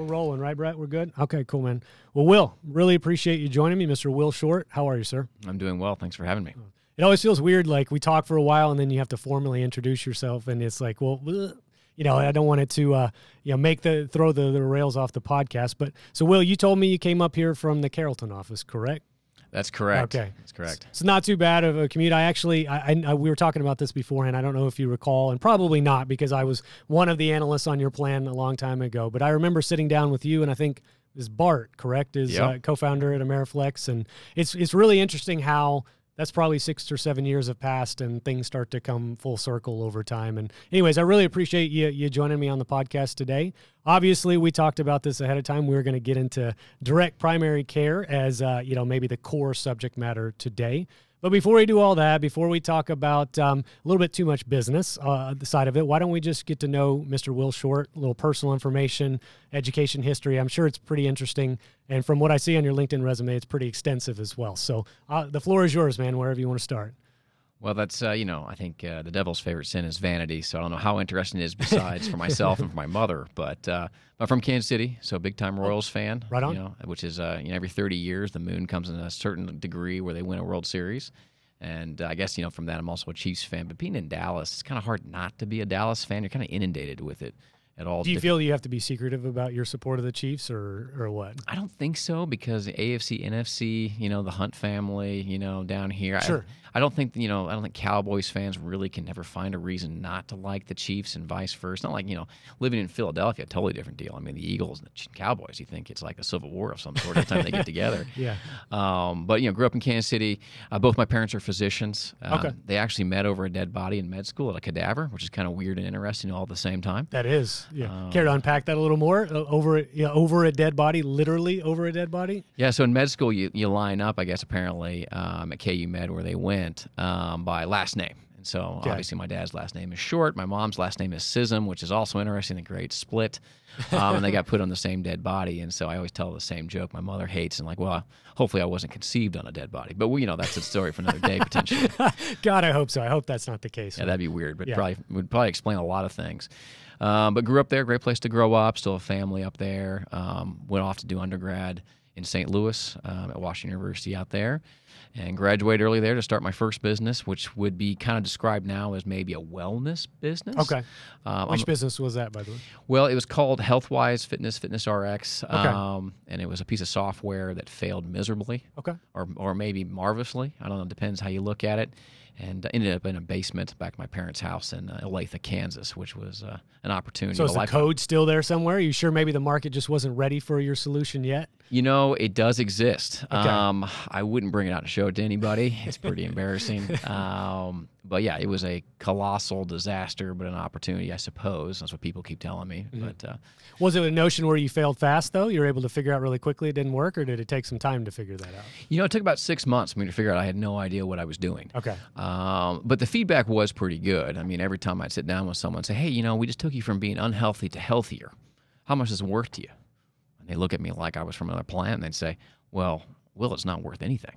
We're rolling, right, Brett? We're good? Okay, cool, man. Well, Will, really appreciate you joining me, Mr. Will Short. How are you, sir? I'm doing well. Thanks for having me. It always feels weird, like we talk for a while and then you have to formally introduce yourself, and it's like, well, bleh. you know, I don't want it to, uh, you know, make the throw the, the rails off the podcast. But so, Will, you told me you came up here from the Carrollton office, correct? That's correct. Okay. That's correct. It's not too bad of a commute. I actually, I, I, we were talking about this beforehand. I don't know if you recall, and probably not because I was one of the analysts on your plan a long time ago. But I remember sitting down with you, and I think is Bart correct is Yep. uh, co-founder at Ameriflex, and it's it's really interesting how that's probably six or seven years have passed, and things start to come full circle over time. And anyways, I really appreciate you you joining me on the podcast today. Obviously, we talked about this ahead of time. We are going to get into direct primary care as uh, you know maybe the core subject matter today. But before we do all that, before we talk about um, a little bit too much business uh, the side of it, why don't we just get to know Mr. Will Short, a little personal information, education history? I'm sure it's pretty interesting, and from what I see on your LinkedIn resume, it's pretty extensive as well. So uh, the floor is yours, man. Wherever you want to start. Well, that's uh, you know, I think uh, the devil's favorite sin is vanity. So I don't know how interesting it is besides for myself and for my mother. But uh, I'm from Kansas City, so big time Royals fan. Right on. You know, which is uh, you know every 30 years the Moon comes in a certain degree where they win a World Series. And uh, I guess you know from that I'm also a Chiefs fan. But being in Dallas, it's kind of hard not to be a Dallas fan. You're kind of inundated with it at all. Do you diff- feel you have to be secretive about your support of the Chiefs, or or what? I don't think so because AFC, NFC, you know, the Hunt family, you know, down here. I- Sure. I, don't think, you know, I don't think Cowboys fans really can ever find a reason not to like the Chiefs and vice versa. Not like, you know, living in Philadelphia, totally different deal. I mean, the Eagles and the Cowboys, you think it's like a civil war of some sort every time they get together. Yeah. Um, but, you know, grew up in Kansas City. Uh, both my parents are physicians. Um, Okay. They actually met over a dead body in med school at a cadaver, which is kind of weird and interesting all at the same time. That is, yeah. Um, Care to unpack that a little more? Uh, over, yeah, over a dead body, literally over a dead body. Yeah, so in med school, you, you line up, I guess, apparently um, at KU Med where they went um, by last name. And so Okay. obviously my dad's last name is Short. My mom's last name is Sism, which is also interesting, the great split. Um, and they got put on the same dead body. And so I always tell the same joke my mother hates. And like, well, hopefully I wasn't conceived on a dead body. But, well, you know, that's a story for another day potentially. God, I hope so. I hope that's not the case. Yeah, that'd be weird, but Yeah. probably would probably explain a lot of things. Um, but grew up there, great place to grow up. Still a family up there. Um, went off to do undergrad in St. Louis um, at Washington University out there, and graduated early there to start my first business, which would be kind of described now as maybe a wellness business. Okay. Um, Which business was that, by the way? well, it was called HealthWise Fitness Fitness RX, um, and it was a piece of software that failed miserably Okay. or or maybe marvelously. I don't know. Depends how you look at it. And uh, ended up in a basement back at my parents' house in uh, Olathe, Kansas, which was uh, an opportunity. So is the code still there somewhere? Are you sure maybe the market just wasn't ready for your solution yet? You know, it does exist. Okay. Um, I wouldn't bring it out and show it to anybody. It's pretty embarrassing. Um, but yeah, it was a colossal disaster, but an opportunity, I suppose. That's what people keep telling me. Mm-hmm. But uh, Was it a notion where you failed fast though? You were able to figure out really quickly it didn't work, or did it take some time to figure that out? you know, it took about six months for me to figure out. I had no idea what I was doing. Okay. Um, but the feedback was pretty good. I mean, every time I'd sit down with someone and say, hey, you know, we just took you from being unhealthy to healthier. How much is it worth to you? And they look at me like I was from another planet and they'd say, well, Will, it's not worth anything.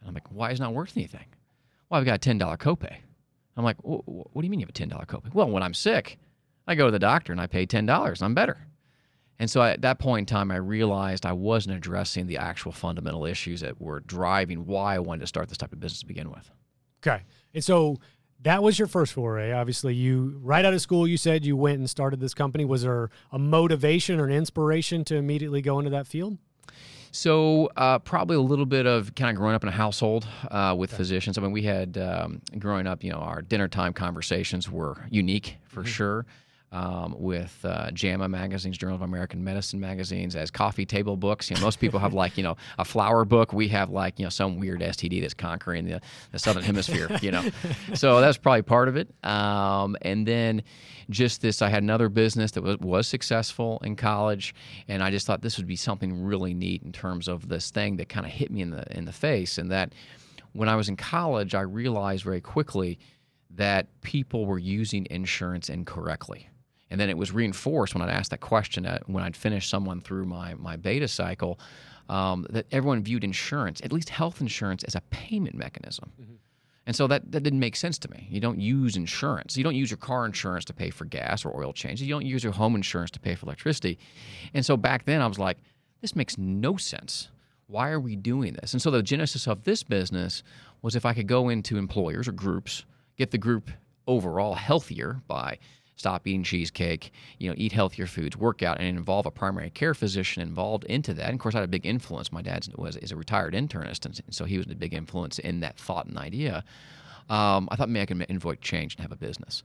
And I'm like, why is it not worth anything? Well, I've got a $10 copay. I'm like, "Wh- wh- what do you mean you have a $10 copay? Well, when I'm sick, I go to the doctor and I pay $10 and I'm better. And so at that point in time, I realized I wasn't addressing the actual fundamental issues that were driving why I wanted to start this type of business to begin with. Okay. And so that was your first foray. Obviously, you right out of school, you said you went and started this company. Was there a motivation or an inspiration to immediately go into that field? So uh, probably a little bit of kind of growing up in a household uh, with physicians. I mean, we had um, growing up, you know, our dinner time conversations were unique for sure. Um, with uh, JAMA magazines, Journal of American Medicine magazines, as coffee table books. You know, most people have like you know a flower book. We have like you know some weird STD that's conquering the, the southern hemisphere. You know, so that's probably part of it. Um, and then just this, I had another business that was, was successful in college, and I just thought this would be something really neat in terms of this thing that kind of hit me in the in the face, and that when I was in college, I realized very quickly that people were using insurance incorrectly. And then it was reinforced when I'd asked that question uh, when I'd finished someone through my, my beta cycle um, that everyone viewed insurance, at least health insurance, as a payment mechanism. And so that, that didn't make sense to me. You don't use insurance. You don't use your car insurance to pay for gas or oil changes. You don't use your home insurance to pay for electricity. And so back then I was like, this makes no sense. Why are we doing this? And so the genesis of this business was if I could go into employers or groups, get the group overall healthier by stop eating cheesecake, you know, eat healthier foods, work out, and involve a primary care physician involved into that. And of course, I had a big influence. My dad was is a retired internist, and so he was a big influence in that thought and idea. Um, I thought maybe I could invoke change and have a business,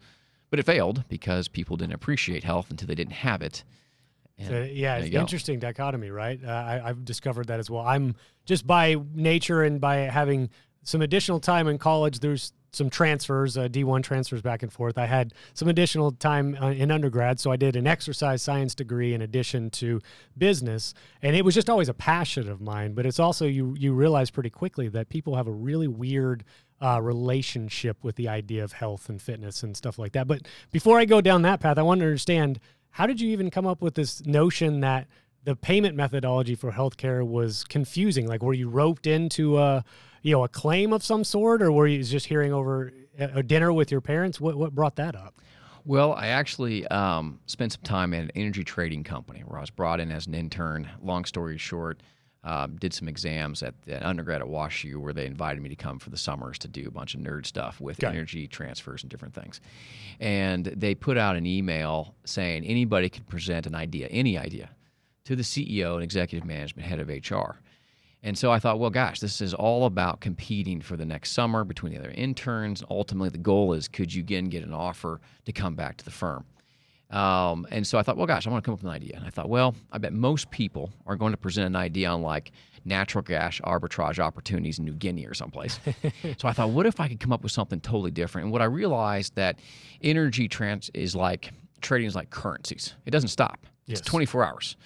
but it failed because people didn't appreciate health until they didn't have it. So, yeah, it's interesting dichotomy, right? Uh, I, I've discovered that as well. I'm just by nature and by having some additional time in college. There's some transfers, uh, D1 transfers back and forth. I had some additional time uh, in undergrad, so I did an exercise science degree in addition to business, and it was just always a passion of mine. But it's also you you realize pretty quickly that people have a really weird uh, relationship with the idea of health and fitness and stuff like that. But before I go down that path, I want to understand how did you even come up with this notion that the payment methodology for healthcare was confusing? Like, were you roped into a you know a claim of some sort, or were you just hearing over a dinner with your parents? What what brought that up? Well, I actually um, spent some time at an energy trading company where I was brought in as an intern. Long story short, uh, did some exams at the undergrad at WashU where they invited me to come for the summers to do a bunch of nerd stuff with energy transfers and different things. And they put out an email saying anybody could present an idea, any idea, to the CEO and executive management head of HR. And so I thought, well, gosh, this is all about competing for the next summer between the other interns. Ultimately, the goal is could you again get an offer to come back to the firm? Um, and so I thought, well, gosh, I want to come up with an idea. And I thought, well, I bet most people are going to present an idea on like natural gas arbitrage opportunities in New Guinea or someplace. so I thought, what if I could come up with something totally different? And what I realized that energy trans is like trading is like currencies. It doesn't stop. Yes. It's 24 hours.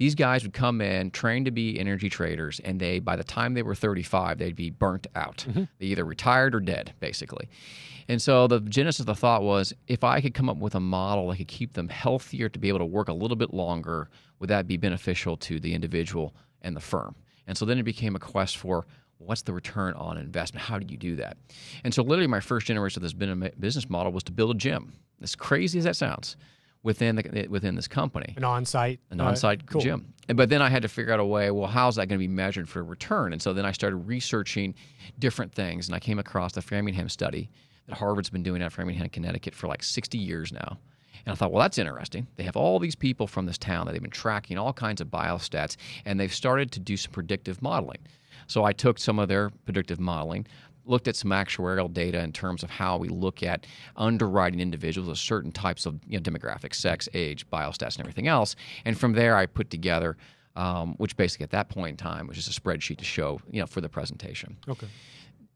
These guys would come in, trained to be energy traders, and they, by the time they were 35, they'd be burnt out. Mm-hmm. They either retired or dead, basically. And so the genesis of the thought was if I could come up with a model that could keep them healthier to be able to work a little bit longer, would that be beneficial to the individual and the firm? And so then it became a quest for what's the return on investment? How do you do that? And so literally my first generation of this business model was to build a gym. As crazy as that sounds, within the, within this company. An on-site, an on-site uh, cool. gym. And, but then I had to figure out a way. Well, how's that going to be measured for return? And so then I started researching different things, and I came across the Framingham study that Harvard's been doing at Framingham, Connecticut, for like 60 years now. And I thought, well, that's interesting. They have all these people from this town that they've been tracking all kinds of biostats, and they've started to do some predictive modeling. So I took some of their predictive modeling, looked at some actuarial data in terms of how we look at underwriting individuals with certain types of you know, demographics, sex, age, biostats, and everything else. And from there, I put together, um, which basically at that point in time was just a spreadsheet to show, you know, for the presentation. Okay.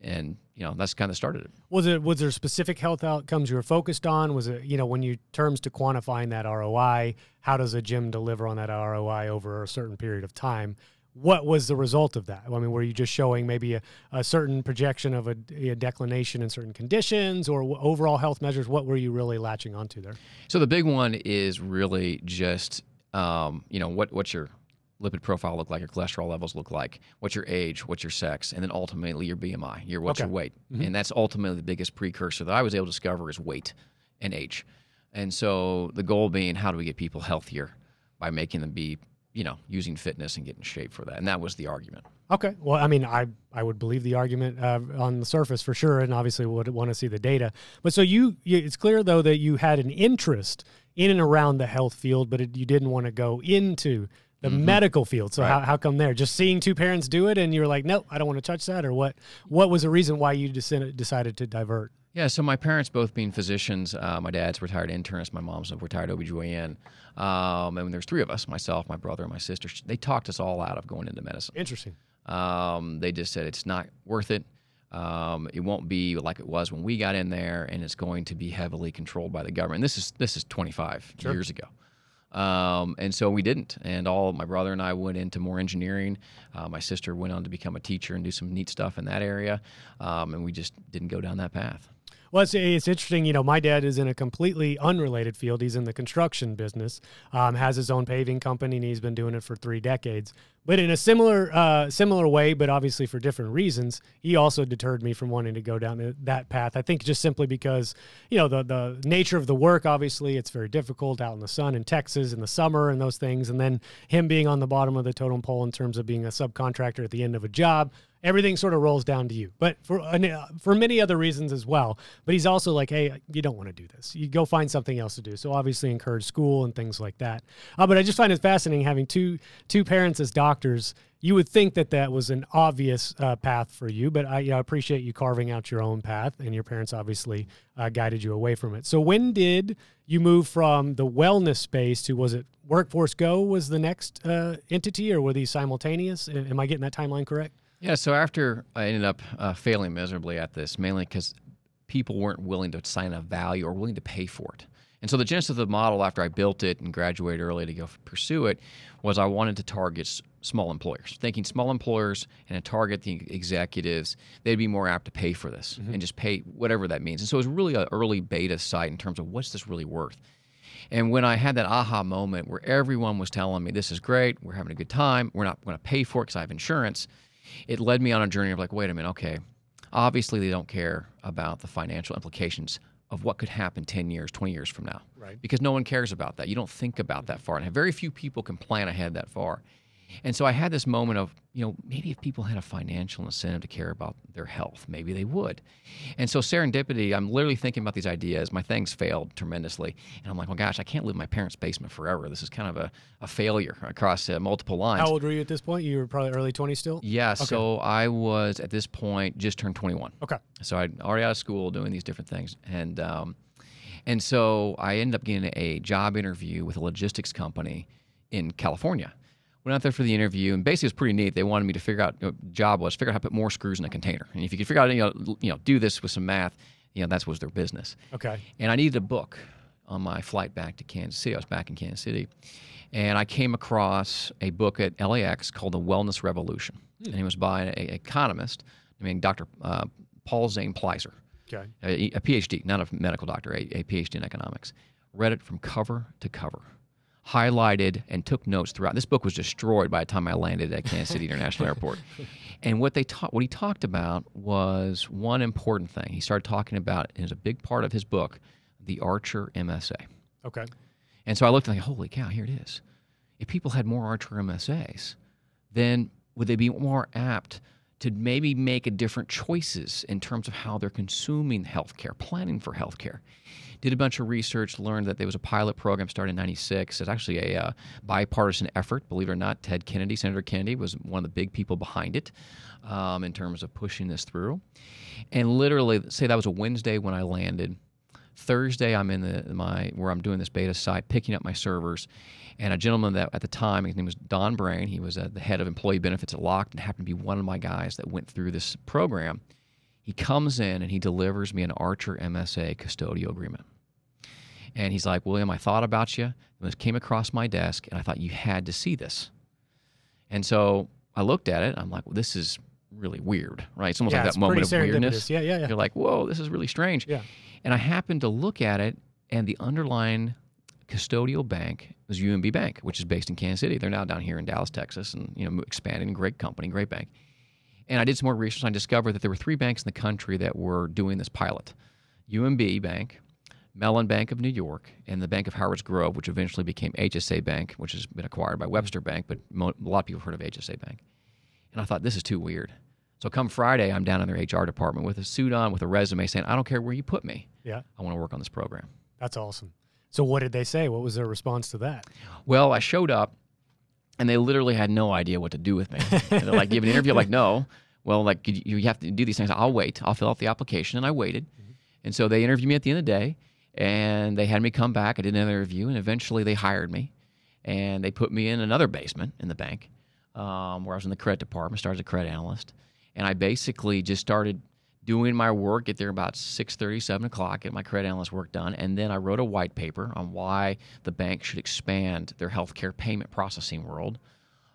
And you know that's kind of started it. Was it was there specific health outcomes you were focused on? Was it you know when you terms to quantifying that ROI? How does a gym deliver on that ROI over a certain period of time? What was the result of that? I mean, were you just showing maybe a, a certain projection of a, a, declination in certain conditions or w- overall health measures? What were you really latching onto there? So the big one is really just, um, you know, what what's your lipid profile look like, your cholesterol levels look like, what's your age, what's your sex, and then ultimately your BMI, your what's okay. your weight, mm-hmm. and that's ultimately the biggest precursor that I was able to discover is weight and age, and so the goal being how do we get people healthier by making them be you know, using fitness and getting shape for that. And that was the argument. Okay. Well, I mean, I, I would believe the argument uh, on the surface for sure, and obviously would want to see the data. But so you, you, it's clear though that you had an interest in and around the health field, but it, you didn't want to go into the mm-hmm. medical field. So right. how, how come there? Just seeing two parents do it, and you're like, nope, I don't want to touch that, or what? What was the reason why you decided to divert? Yeah, so my parents both being physicians. Uh, my dad's retired internist. My mom's a retired OBGYN. Um, and there's three of us, myself, my brother, and my sister. They talked us all out of going into medicine. Interesting. Um, they just said it's not worth it. Um, it won't be like it was when we got in there, and it's going to be heavily controlled by the government. This is this is 25 sure. years ago. Um, and so we didn't. And all my brother and I went into more engineering. Uh, my sister went on to become a teacher and do some neat stuff in that area. Um, and we just didn't go down that path. Well, it's, it's interesting. You know, my dad is in a completely unrelated field. He's in the construction business, um, has his own paving company, and he's been doing it for three decades. But in a similar uh, similar way, but obviously for different reasons, he also deterred me from wanting to go down that path. I think just simply because you know the the nature of the work. Obviously, it's very difficult out in the sun in Texas in the summer and those things, and then him being on the bottom of the totem pole in terms of being a subcontractor at the end of a job everything sort of rolls down to you. But for uh, for many other reasons as well. But he's also like, hey, you don't want to do this. You go find something else to do. So obviously encourage school and things like that. Uh, but I just find it fascinating having two two parents as doctors. You would think that that was an obvious uh, path for you, but I you know, appreciate you carving out your own path, and your parents obviously uh, guided you away from it. So when did you move from the wellness space to was it Workforce Go was the next uh, entity, or were these simultaneous? Am I getting that timeline correct? Yeah, so after I ended up uh, failing miserably at this, mainly because people weren't willing to sign a value or willing to pay for it. And so the genesis of the model after I built it and graduated early to go pursue it was I wanted to target small employers, thinking small employers and to target the executives, they'd be more apt to pay for this mm-hmm. and just pay whatever that means. And so it was really an early beta site in terms of what's this really worth. And when I had that aha moment where everyone was telling me, this is great, we're having a good time, we're not going to pay for it because I have insurance – it led me on a journey of like, wait a minute, okay, obviously they don't care about the financial implications of what could happen 10 years, 20 years from now. Right. Because no one cares about that. You don't think about that far. And very few people can plan ahead that far. And so I had this moment of, you know, maybe if people had a financial incentive to care about their health, maybe they would. And so serendipity, I'm literally thinking about these ideas. My things failed tremendously. And I'm like, well, gosh, I can't live in my parents' basement forever. This is kind of a, a failure across uh, multiple lines. How old were you at this point? You were probably early 20s still? Yeah. Okay. So I was at this point just turned 21. Okay. So I'd already out of school doing these different things. And, um, and so I ended up getting a job interview with a logistics company in California went out there for the interview, and basically it was pretty neat. They wanted me to figure out, you know, job was figure out how to put more screws in a container, and if you could figure out, you know, you know, do this with some math, you know, that was their business. Okay. And I needed a book on my flight back to Kansas City. I was back in Kansas City, and I came across a book at LAX called The Wellness Revolution, hmm. and it was by an economist, I mean, Dr. Uh, Paul Zane Pilzer. Okay. A, a, PhD, not a medical doctor, a, a PhD in economics. Read it from cover to cover highlighted and took notes throughout. This book was destroyed by the time I landed at Kansas City International Airport. And what they ta- what he talked about was one important thing. He started talking about, and it was a big part of his book, the Archer MSA. Okay. And so I looked and like, holy cow, here it is. If people had more Archer MSAs, then would they be more apt to maybe make a different choices in terms of how they're consuming healthcare, planning for healthcare? did a bunch of research, learned that there was a pilot program started in 96. It's actually a uh, bipartisan effort, believe it or not. Ted Kennedy, Senator Kennedy, was one of the big people behind it um, in terms of pushing this through. And literally, say that was a Wednesday when I landed. Thursday, I'm in the my where I'm doing this beta site, picking up my servers, and a gentleman that at the time his name was Don Brain. He was uh, the head of employee benefits at Locked and happened to be one of my guys that went through this program. He comes in and he delivers me an Archer MSA custodial agreement. And he's like, William, I thought about you. It came across my desk, and I thought you had to see this. And so I looked at it. I'm like, well, this is really weird, right? It's almost yeah, like that moment of weirdness. Yeah, yeah, yeah. You're like, whoa, this is really strange. Yeah. And I happened to look at it, and the underlying custodial bank was UMB Bank, which is based in Kansas City. They're now down here in Dallas, Texas, and you know, expanding. Great company, great bank. And I did some more research. And I discovered that there were three banks in the country that were doing this pilot: UMB Bank, Mellon Bank of New York, and the Bank of Howard's Grove, which eventually became HSA Bank, which has been acquired by Webster Bank, but mo- a lot of people have heard of HSA Bank. And I thought, this is too weird. So come Friday, I'm down in their HR department with a suit on, with a resume saying, I don't care where you put me. Yeah. I want to work on this program. That's awesome. So what did they say? What was their response to that? Well, I showed up and they literally had no idea what to do with me. and they're like, give an interview? I'm like, no. Well, like you have to do these things. I'll wait. I'll fill out the application. And I waited. Mm-hmm. And so they interviewed me at the end of the day and they had me come back. I did another interview, and eventually they hired me, and they put me in another basement in the bank, um, where I was in the credit department, started as a credit analyst, and I basically just started doing my work. Get there about 6:30, 7 o'clock, get my credit analyst work done, and then I wrote a white paper on why the bank should expand their healthcare payment processing world.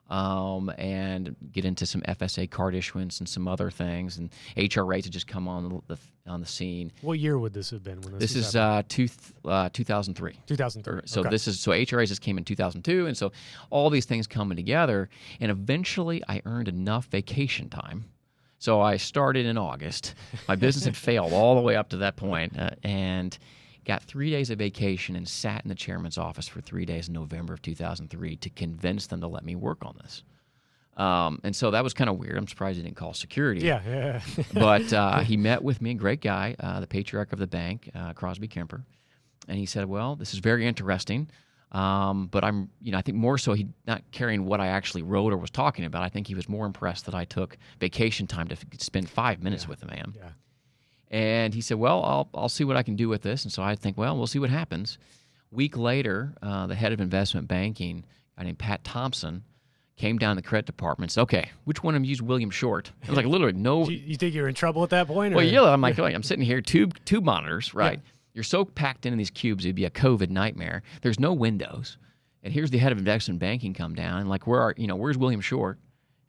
um, and get into some FSA card issuance and some other things. And HRAs had just come on the on the scene. What year would this have been? When this, this is uh, two, uh, 2003. 2003. So okay. this is so HRAs just came in 2002, and so all these things coming together, and eventually I earned enough vacation time. So I started in August. My business had failed all the way up to that point, uh, and got three days of vacation and sat in the chairman's office for three days in November of 2003 to convince them to let me work on this. Um, and so that was kind of weird. I'm surprised he didn't call security. Yeah, yeah. but uh, he met with me, great guy, uh, the patriarch of the bank, uh, Crosby Kemper, and he said, "Well, this is very interesting." Um, but I'm, you know, I think more so he not caring what I actually wrote or was talking about. I think he was more impressed that I took vacation time to f- spend five minutes yeah. with the man. Yeah. And he said, "Well, I'll I'll see what I can do with this." And so I think, well, we'll see what happens. Week later, uh, the head of investment banking, a guy named Pat Thompson, came down to the credit department. and said, "Okay, which one of you used William Short?" I was like, literally, no. you, you, think you're in trouble at that point? Or? Well, yeah. I'm like, I'm sitting here, tube tube monitors, right? Yeah. You're so packed into these cubes, it'd be a COVID nightmare. There's no windows, and here's the head of investment banking come down, and like, where are you know, where's William Short?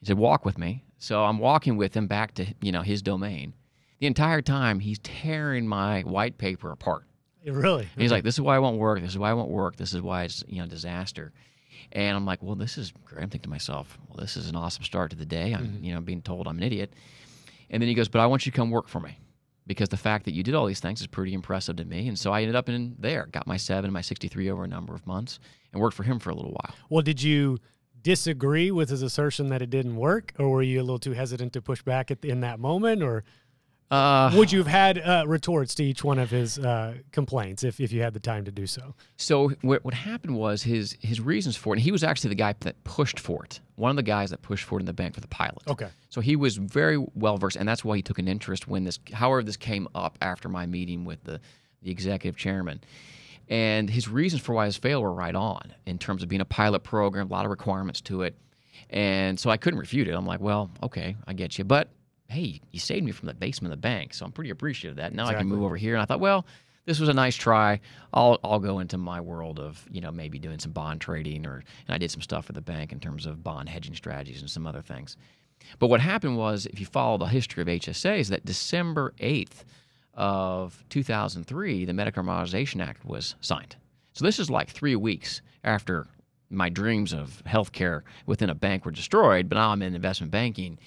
He said, "Walk with me." So I'm walking with him back to you know his domain the entire time he's tearing my white paper apart. Really? And he's like, "This is why I won't work. This is why I won't work. This is why it's you know disaster." And I'm like, "Well, this is great." I'm thinking to myself, "Well, this is an awesome start to the day." I'm mm-hmm. you know being told I'm an idiot, and then he goes, "But I want you to come work for me." Because the fact that you did all these things is pretty impressive to me, and so I ended up in there, got my seven, and my sixty-three over a number of months, and worked for him for a little while. Well, did you disagree with his assertion that it didn't work, or were you a little too hesitant to push back at, in that moment, or uh, Would you have had uh, retorts to each one of his uh, complaints if, if you had the time to do so? So what, what happened was his his reasons for it. And he was actually the guy that pushed for it. One of the guys that pushed for it in the bank for the pilot. Okay. So he was very well versed, and that's why he took an interest when this. However, this came up after my meeting with the the executive chairman. And his reasons for why his failed were right on in terms of being a pilot program, a lot of requirements to it. And so I couldn't refute it. I'm like, well, okay, I get you. But hey, you saved me from the basement of the bank, so I'm pretty appreciative of that. Now exactly. I can move over here. And I thought, well, this was a nice try. I'll I'll go into my world of you know maybe doing some bond trading or and I did some stuff for the bank in terms of bond hedging strategies and some other things. But what happened was, if you follow the history of HSA, is that December eighth of 2003, the Medicare Modernization Act was signed. So this is like three weeks after my dreams of healthcare within a bank were destroyed. But now I'm in investment banking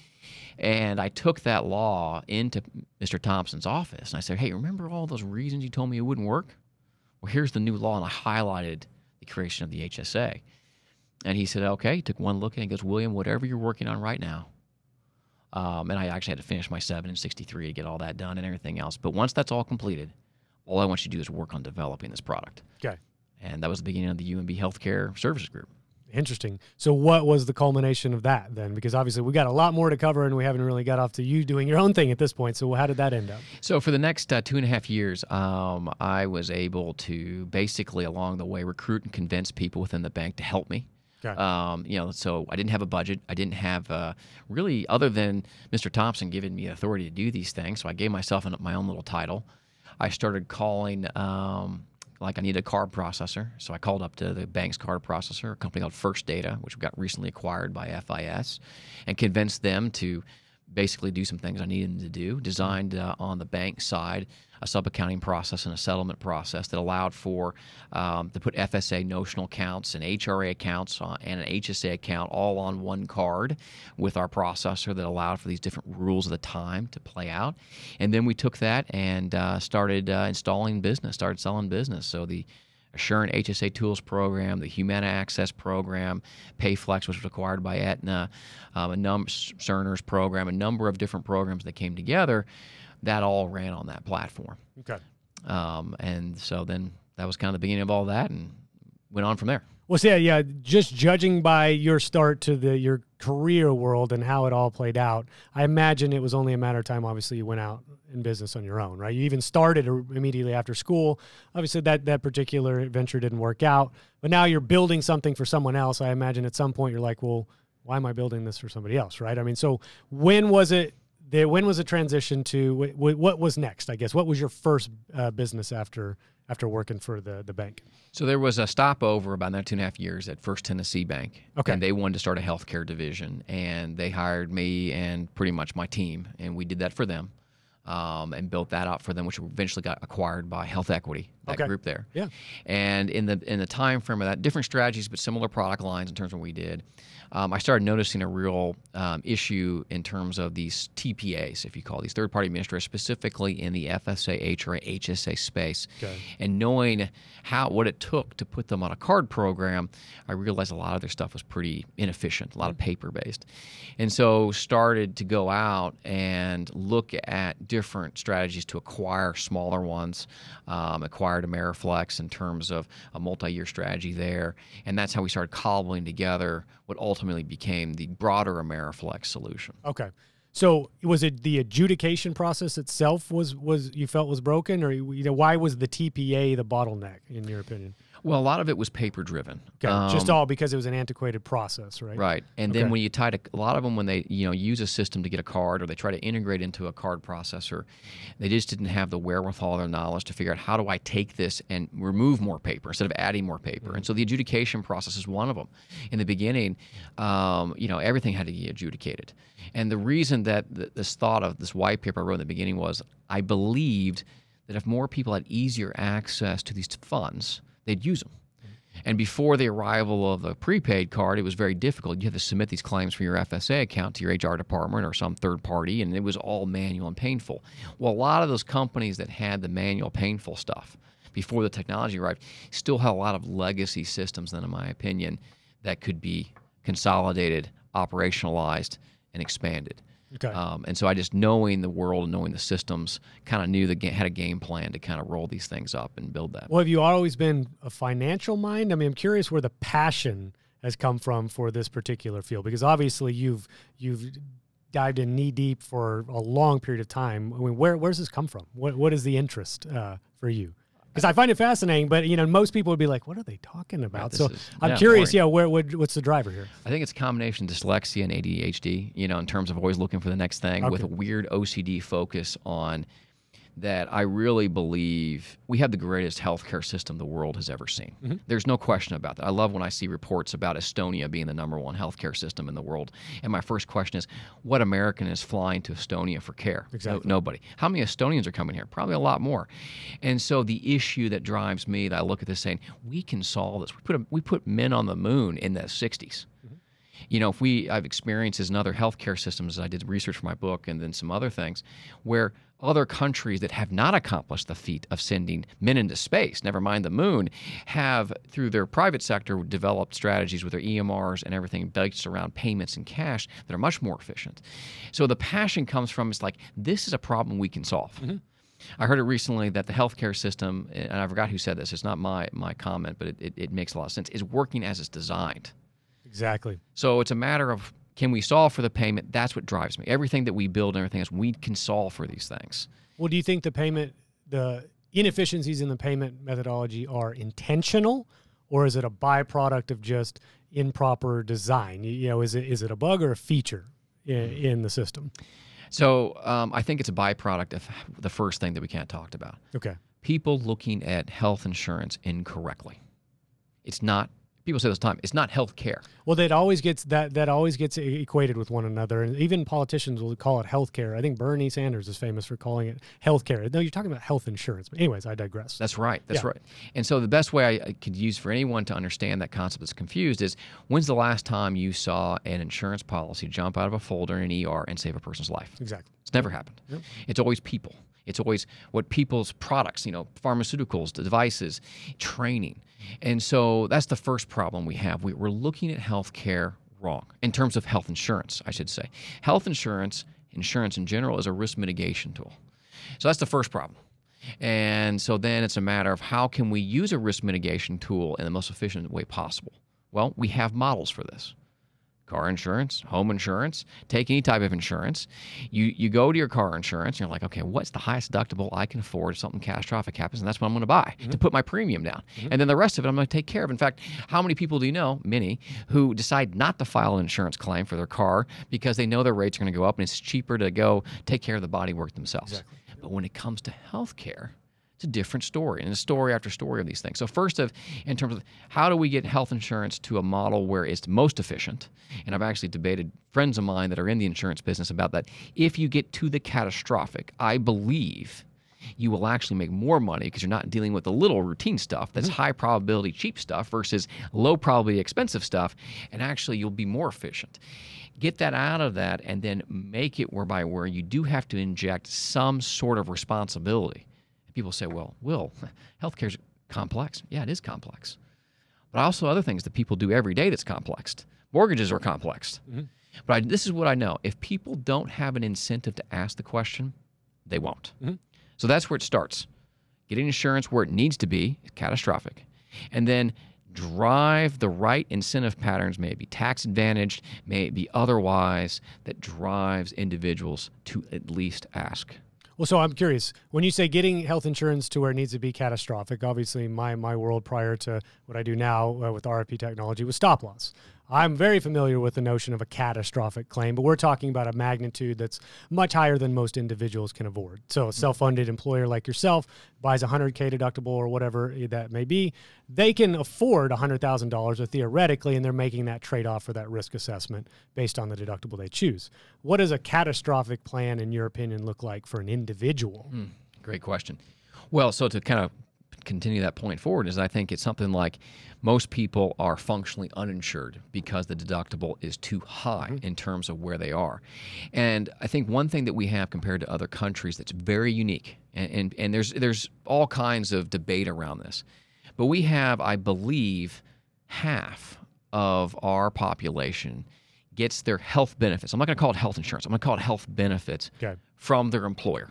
and I took that law into Mr. Thompson's office and I said, Hey, remember all those reasons you told me it wouldn't work? Well, here's the new law. And I highlighted the creation of the HSA. And he said, Okay. He took one look and he goes, William, whatever you're working on right now. Um, and I actually had to finish my 7 and 63 to get all that done and everything else. But once that's all completed, all I want you to do is work on developing this product. Okay. And that was the beginning of the UMB Healthcare Services Group. Interesting. So, what was the culmination of that then? Because obviously, we got a lot more to cover, and we haven't really got off to you doing your own thing at this point. So, how did that end up? So, for the next uh, two and a half years, um, I was able to basically, along the way, recruit and convince people within the bank to help me. Okay. Um, you know, so I didn't have a budget. I didn't have uh, really, other than Mr. Thompson giving me authority to do these things. So I gave myself an, my own little title. I started calling. Um, like I need a card processor. So I called up to the bank's card processor, a company called First Data, which got recently acquired by FIS, and convinced them to basically do some things I needed them to do. Designed uh, on the bank side a sub accounting process and a settlement process that allowed for um, to put FSA notional accounts and HRA accounts uh, and an HSA account all on one card with our processor that allowed for these different rules of the time to play out. And then we took that and uh, started uh, installing business, started selling business. So the Assurant HSA Tools program, the Humana Access program, PayFlex, which was acquired by Aetna, um, a number Cerner's program, a number of different programs that came together. That all ran on that platform. Okay. Um, and so then that was kind of the beginning of all that, and went on from there. Well, so yeah, yeah. Just judging by your start to the your career world and how it all played out, I imagine it was only a matter of time. Obviously, you went out in business on your own, right? You even started immediately after school. Obviously, that that particular venture didn't work out, but now you're building something for someone else. I imagine at some point you're like, well, why am I building this for somebody else, right? I mean, so when was it? There, when was the transition to what was next? I guess what was your first uh, business after after working for the the bank? So there was a stopover about that two and a half years at First Tennessee Bank. Okay. And they wanted to start a healthcare division, and they hired me and pretty much my team, and we did that for them. Um, and built that out for them, which eventually got acquired by HealthEquity, that Okay. group there. Yeah. And in the in the time frame of that, different strategies but similar product lines in terms of what we did. Um, I started noticing a real um, issue in terms of these TPAs, if you call these third party administrators, specifically in the FSA, HRA, HSA space. Okay. And knowing how what it took to put them on a card program, I realized a lot of their stuff was pretty inefficient, a lot of paper based, and so started to go out and look at different strategies to acquire smaller ones. Um, acquired Ameriflex in terms of a multi-year strategy there, and that's how we started cobbling together what ultimately became the broader Ameriflex solution. Okay. So was it the adjudication process itself was was you felt was broken, or you know why was the TPA the bottleneck in your opinion? Well, a lot of it was paper driven. Okay, just all because it was an antiquated process, right? Um, Right. And then Okay. when you tie to a lot of them when they, you know, use a system to get a card or they try to integrate into a card processor, they just didn't have the wherewithal or their knowledge to figure out how do I take this and remove more paper instead of adding more paper. And so the adjudication process is one of them. In the beginning, um, you know, everything had to be adjudicated. And the reason that th- this thought of this white paper I wrote in the beginning was I believed that if more people had easier access to these funds, they'd use them. And before the arrival of the prepaid card, it was very difficult. You had to submit these claims from your FSA account to your HR department or some third party, and it was all manual and painful. Well, a lot of those companies that had the manual, painful stuff before the technology arrived still had a lot of legacy systems, then, in my opinion, that could be consolidated, operationalized, and expanded. Okay. Um, and so I just knowing the world and knowing the systems, kind of knew the had a game plan to kind of roll these things up and build that. well, have you always been a financial mind? I mean, I'm curious where the passion has come from for this particular field because obviously you've you've dived in knee deep for a long period of time. I mean, where where's this come from? What what is the interest uh, for you? Because I find it fascinating, but you know, most people would be like, "What are they talking about?" so is- I'm yeah, curious. boring. Yeah, where, what, what's the driver here? I think it's a combination of dyslexia and ADHD, you know, in terms of always looking for the next thing with a weird OCD focus on that I really believe we have the greatest healthcare system the world has ever seen. Mm-hmm. There's no question about that. I love when I see reports about Estonia being the number one healthcare system in the world. And my first question is, what American is flying to Estonia for care? No- Exactly. nobody. How many Estonians are coming here? Probably a lot more. And so the issue that drives me, that I look at this saying, we can solve this. We put a, we put men on the moon in the 60s you know, if we, I've experiences in other healthcare systems, I did research for my book and then some other things, where other countries that have not accomplished the feat of sending men into space, never mind the moon, have, through their private sector, developed strategies with their EMRs and everything based around payments and cash that are much more efficient. So the passion comes from, it's like, this is a problem we can solve. Mm-hmm. I heard it recently that the healthcare system, and I forgot who said this, it's not my, my comment, but it, it, it makes a lot of sense, is working as it's designed. Exactly. So it's a matter of can we solve for the payment? That's what drives me. Everything that we build and everything else, we can solve for these things. Well, do you think the payment, the inefficiencies in the payment methodology are intentional, or is it a byproduct of just improper design? You, know, is it is it a bug or a feature in, in the system? So um, I think it's a byproduct of the first thing that we can't talk about Okay. people looking at health insurance incorrectly. It's not, people say this time, it's not health care. Well, that always gets that that always gets equated with one another, and even politicians will call it healthcare. I think Bernie Sanders is famous for calling it healthcare. No, you're talking about health insurance. But anyways, I digress. That's right. That's Yeah. right. And so the best way I, I could use for anyone to understand that concept that's confused is when's the last time you saw an insurance policy jump out of a folder in an ER and save a person's life? exactly. It's never happened. It's always people. It's always what people's products, you know, pharmaceuticals, devices, training. And so that's the first problem we have. We, we're looking at healthcare wrong in terms of health insurance, I should say. Health insurance, insurance in general, is a risk mitigation tool. So that's the first problem. And so then it's a matter of how can we use a risk mitigation tool in the most efficient way possible? Well, we have models for this car insurance, home insurance, take any type of insurance. You you go to your car insurance and you're like, okay, what's the highest deductible I can afford if something catastrophic happens? And that's what I'm going to buy to mm-hmm. put my premium down. Mm-hmm. And then the rest of it I'm going to take care of. In fact, how many people do you know, many, who decide not to file an insurance claim for their car because they know their rates are going to go up and it's cheaper to go take care of the body work themselves. But when it comes to health care, It's a different story, and a story after story of these things. So first, of in terms of how do we get health insurance to a model where it's most efficient, and I've actually debated friends of mine that are in the insurance business about that. If you get to the catastrophic, I believe you will actually make more money because you're not dealing with the little routine stuff that's mm-hmm. high probability cheap stuff versus low probability expensive stuff, and actually you'll be more efficient get that out of that and then make it whereby where you do have to inject some sort of responsibility. People say, well, Will, healthcare is complex. Yeah, it is complex. But also other things that people do every day that's complex. Mortgages are complex. Mm-hmm. But I, this is what I know. If people don't have an incentive to ask the question, they won't. Mm-hmm. So that's where it starts. Getting insurance where it needs to be is catastrophic. And then drive the right incentive patterns, may it be tax advantaged, may it be otherwise, that drives individuals to at least ask. Well, so I'm curious when you say getting health insurance to where it needs to be catastrophic. Obviously, my my world prior to what I do now uh, with RFP technology was stop loss. I'm very familiar with the notion of a catastrophic claim, but we're talking about a magnitude that's much higher than most individuals can afford. So, a self funded employer like yourself buys a 100K deductible or whatever that may be, they can afford $100,000 or theoretically, and they're making that trade off for that risk assessment based on the deductible they choose. What does a catastrophic plan, in your opinion, look like for an individual? Mm, great question. Well, so to kind of continue that point forward is I think it's something like most people are functionally uninsured because the deductible is too high mm-hmm. in terms of where they are. And I think one thing that we have compared to other countries that's very unique, and, and, and there's, there's all kinds of debate around this, but we have, I believe, half of our population gets their health benefits. I'm not going to call it health insurance. I'm going to call it health benefits okay. from their employer.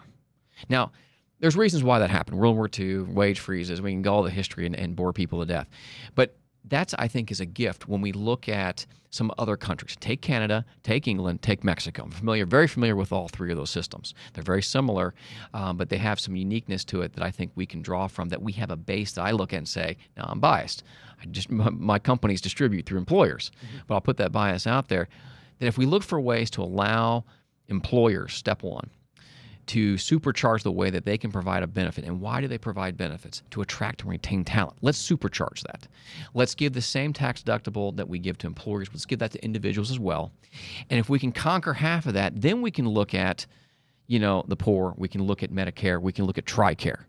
Now, there's reasons why that happened. World War II, wage freezes. We can go all the history and, and bore people to death. But that's I think is a gift when we look at some other countries. Take Canada, take England, take Mexico. I'm familiar, very familiar with all three of those systems. They're very similar, um, but they have some uniqueness to it that I think we can draw from. That we have a base that I look at and say, now I'm biased. I just my, my companies distribute through employers, mm-hmm. but I'll put that bias out there. That if we look for ways to allow employers, step one, to supercharge the way that they can provide a benefit. And why do they provide benefits? To attract and retain talent. Let's supercharge that. Let's give the same tax deductible that we give to employers, let's give that to individuals as well. And if we can conquer half of that, then we can look at, you know, the poor, we can look at Medicare, we can look at TRICARE.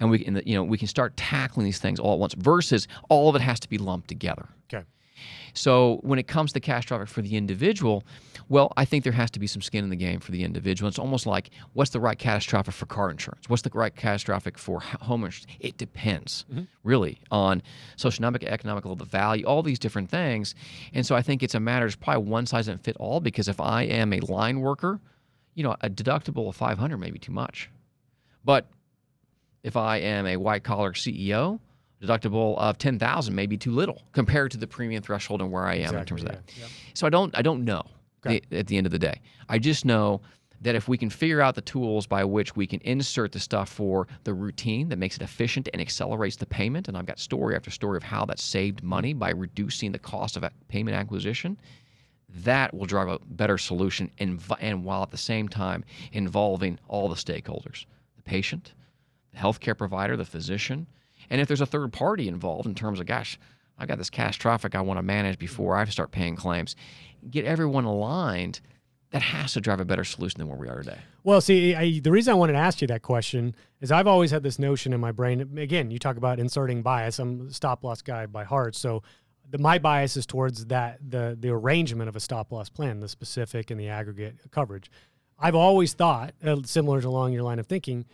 And we can, you know, we can start tackling these things all at once versus all of it has to be lumped together. Okay. So when it comes to catastrophic for the individual, well, I think there has to be some skin in the game for the individual. It's almost like what's the right catastrophic for car insurance? What's the right catastrophic for home insurance? It depends mm-hmm. really on socioeconomic, economical, the value, all these different things. And so I think it's a matter. It's probably one size doesn't fit all because if I am a line worker, you know, a deductible of 500 may be too much. But if I am a white collar CEO, deductible of 10,000 may be too little compared to the premium threshold and where I am exactly, in terms of that. Yeah, yeah. So I don't I don't know okay. the, at the end of the day. I just know that if we can figure out the tools by which we can insert the stuff for the routine that makes it efficient and accelerates the payment, and I've got story after story of how that saved money by reducing the cost of payment acquisition, that will drive a better solution and, and while at the same time involving all the stakeholders the patient, the healthcare provider, the physician, and if there's a third party involved in terms of, gosh, I got this cash traffic I want to manage before I start paying claims, get everyone aligned. That has to drive a better solution than where we are today. Well, see, I, the reason I wanted to ask you that question is I've always had this notion in my brain. Again, you talk about inserting bias. I'm a stop loss guy by heart, so the, my bias is towards that the the arrangement of a stop loss plan, the specific and the aggregate coverage. I've always thought, uh, similar to along your line of thinking,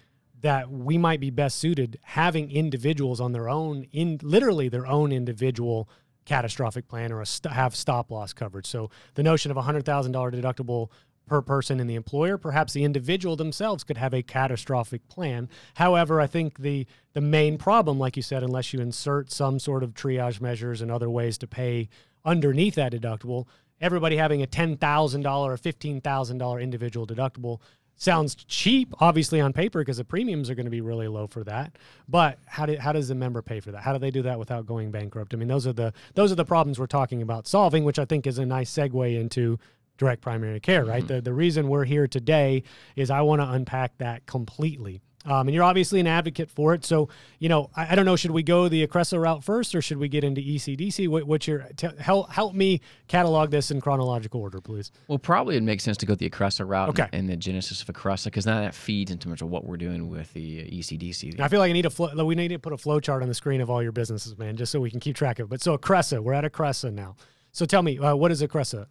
that we might be best suited having individuals on their own in literally their own individual catastrophic plan or st- have stop loss coverage. So the notion of a $100,000 deductible per person in the employer, perhaps the individual themselves could have a catastrophic plan. However, I think the the main problem like you said unless you insert some sort of triage measures and other ways to pay underneath that deductible, everybody having a $10,000 or $15,000 individual deductible sounds cheap, obviously on paper, because the premiums are going to be really low for that. But how do, how does the member pay for that? How do they do that without going bankrupt? I mean, those are the those are the problems we're talking about solving, which I think is a nice segue into direct primary care. Right. Mm-hmm. The the reason we're here today is I want to unpack that completely. Um, and you're obviously an advocate for it. So, you know, I, I don't know, should we go the Acressa route first or should we get into ECDC? What, what's your, t- help, help me catalog this in chronological order, please. Well, probably it makes sense to go the Acressa route Okay. and, and the genesis of Acressa because now that feeds into much of what we're doing with the uh, ECDC. I feel like I need a flow, we need to put a flow chart on the screen of all your businesses, man, just so we can keep track of it. But so Acressa, we're at Acressa now. So tell me, uh, what is Acressa?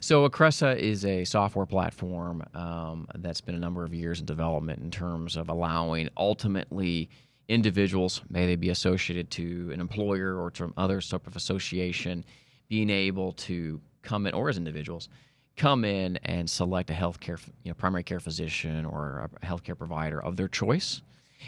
So Acressa is a software platform um, that's been a number of years in development in terms of allowing ultimately individuals, may they be associated to an employer or to other sort of association, being able to come in, or as individuals, come in and select a healthcare, you know, primary care physician or a healthcare provider of their choice,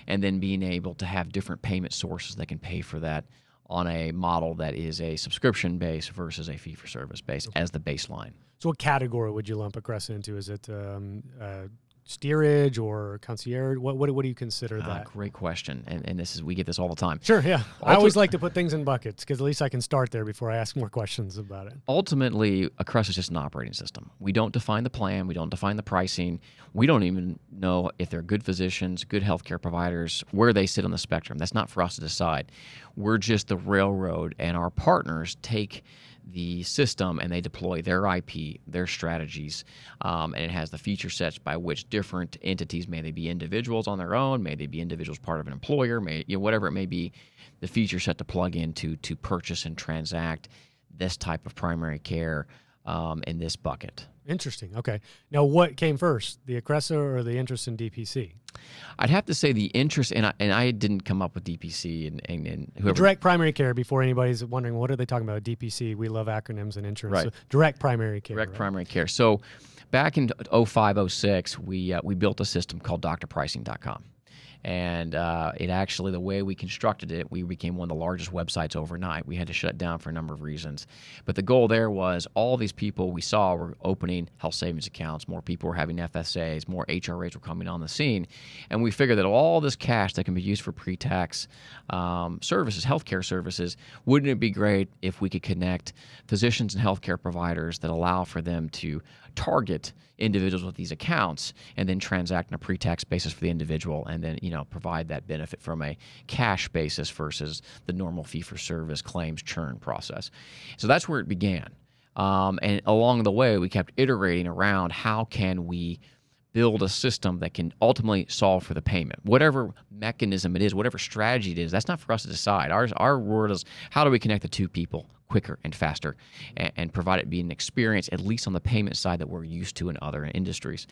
and then being able to have different payment sources that can pay for that on a model that is a subscription base versus a fee for service base as the baseline. So what category would you lump Acressa into? Is it um, uh, steerage or concierge? What, what, what do you consider Ah, that? great question, and and this is we get this all the time. Sure, yeah. I always like to put things in buckets because at least I can start there before I ask more questions about it. Ultimately, Acressa is just an operating system. We don't define the plan. We don't define the pricing. We don't even know if they're good physicians, good healthcare providers, where they sit on the spectrum. That's not for us to decide. We're just the railroad, and our partners take the system and they deploy their IP, their strategies, um, and it has the feature sets by which different entities, may they be individuals on their own, may they be individuals part of an employer, may you know, whatever it may be, the feature set to plug into to purchase and transact this type of primary care um, in this bucket. Interesting. Okay. Now, what came first, the Acressa or the interest in DPC? I'd have to say the interest, and I, and I didn't come up with DPC and, and, and whoever. Direct primary care. Before anybody's wondering, what are they talking about? DPC. We love acronyms and insurance. Right. So direct primary care. direct right? primary care. So back in 05, 06, we, uh, we built a system called drpricing.com. And uh, it actually, the way we constructed it, we became one of the largest websites overnight. We had to shut down for a number of reasons. But the goal there was all these people we saw were opening health savings accounts, more people were having FSAs, more HRAs were coming on the scene. And we figured that all this cash that can be used for pre tax um, services, healthcare services, wouldn't it be great if we could connect physicians and healthcare providers that allow for them to target individuals with these accounts and then transact on a pre-tax basis for the individual and then you know provide that benefit from a cash basis versus the normal fee-for-service claims churn process so that's where it began um, and along the way we kept iterating around how can we build a system that can ultimately solve for the payment. Whatever mechanism it is, whatever strategy it is, that's not for us to decide. Ours, our word is how do we connect the two people quicker and faster and, and provide it be an experience, at least on the payment side, that we're used to in other industries.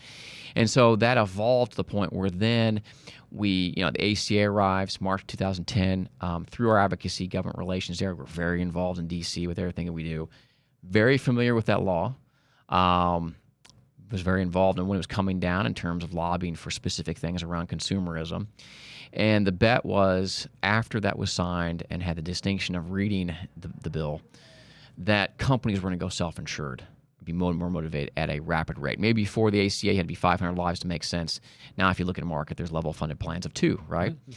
And so that evolved to the point where then we, you know, the ACA arrives March 2010. Um, through our advocacy, government relations there, we're very involved in DC with everything that we do. Very familiar with that law. Um, was very involved in when it was coming down in terms of lobbying for specific things around consumerism. And the bet was after that was signed and had the distinction of reading the, the bill, that companies were going to go self insured, be more, more motivated at a rapid rate. Maybe before the ACA had to be 500 lives to make sense. Now, if you look at a market, there's level funded plans of two, right? Mm-hmm.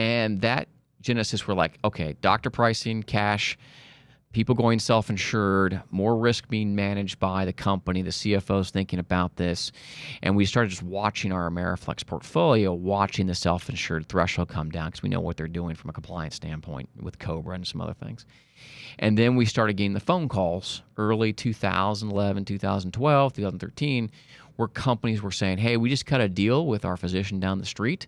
And that genesis were like, okay, doctor pricing, cash, people going self-insured, more risk being managed by the company, the CFOs thinking about this, and we started just watching our Ameriflex portfolio, watching the self-insured threshold come down because we know what they're doing from a compliance standpoint with Cobra and some other things. And then we started getting the phone calls early 2011, 2012, 2013, where companies were saying, "Hey, we just cut a deal with our physician down the street,